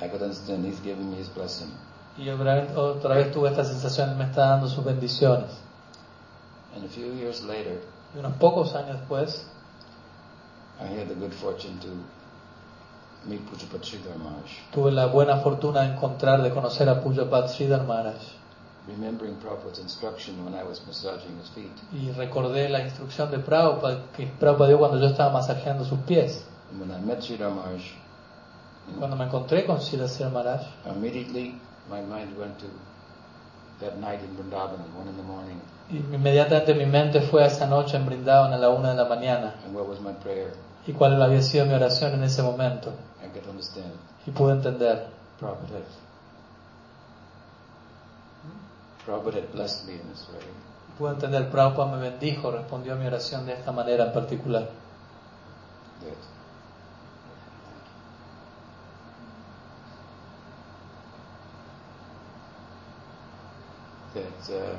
I could understand he's giving me his blessing. y otra vez, otra vez tuve esta sensación, me está dando sus bendiciones. And a few years later, Y unos pocos años después, I had the good fortune to meet Pujapat Sridhar Maharaj. tuve la buena fortuna de encontrar, de conocer a Pujapat Sridhar Maharaj. remembering Prabhupada's instruction when I was massaging his feet. Y recordé la instrucción de Prabhupada que Prabhupada dio cuando yo estaba masajeando sus pies. And when I met Sridhar Maharaj, Cuando me encontré con Sridhar Maharaj, immediately my mind went to that night in Vrindavan one in the morning. inmediatamente mi mente fue a esa noche en Brindavan a la una de la mañana. And what was my prayer? y cuál había sido mi oración en ese momento. I could understand. Y pude entender. Prabhupada Prabhupada blessed me in this way. Pude entender, Prabhupada me bendijo, respondió a mi oración de esta manera en particular. That that uh,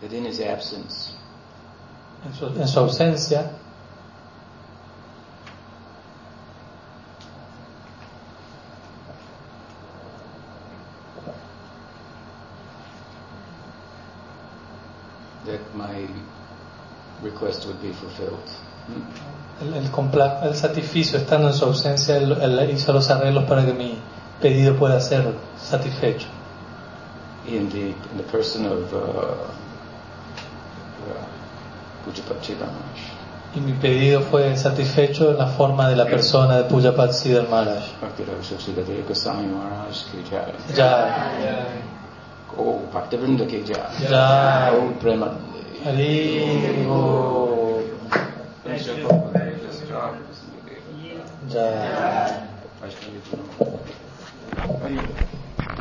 that in his absence, En su, en su ausencia, that my request would be fulfilled. el, el, el satisficio, estando en su ausencia, él, él hizo los arreglos para que mi pedido pueda ser satisfecho. In the in the person of uh, uh, Pujapat Siddhar Maharaj. Y mi pedido fue satisfecho en la forma de la persona de Pujapat Siddhar Maharaj. Bhakti Ravi Sridhar Goswami Maharaj ki jai. Ya, Oh, Bhaktivinoda ki jai. Jai. Oh. Hari Guru. Hari أيوة.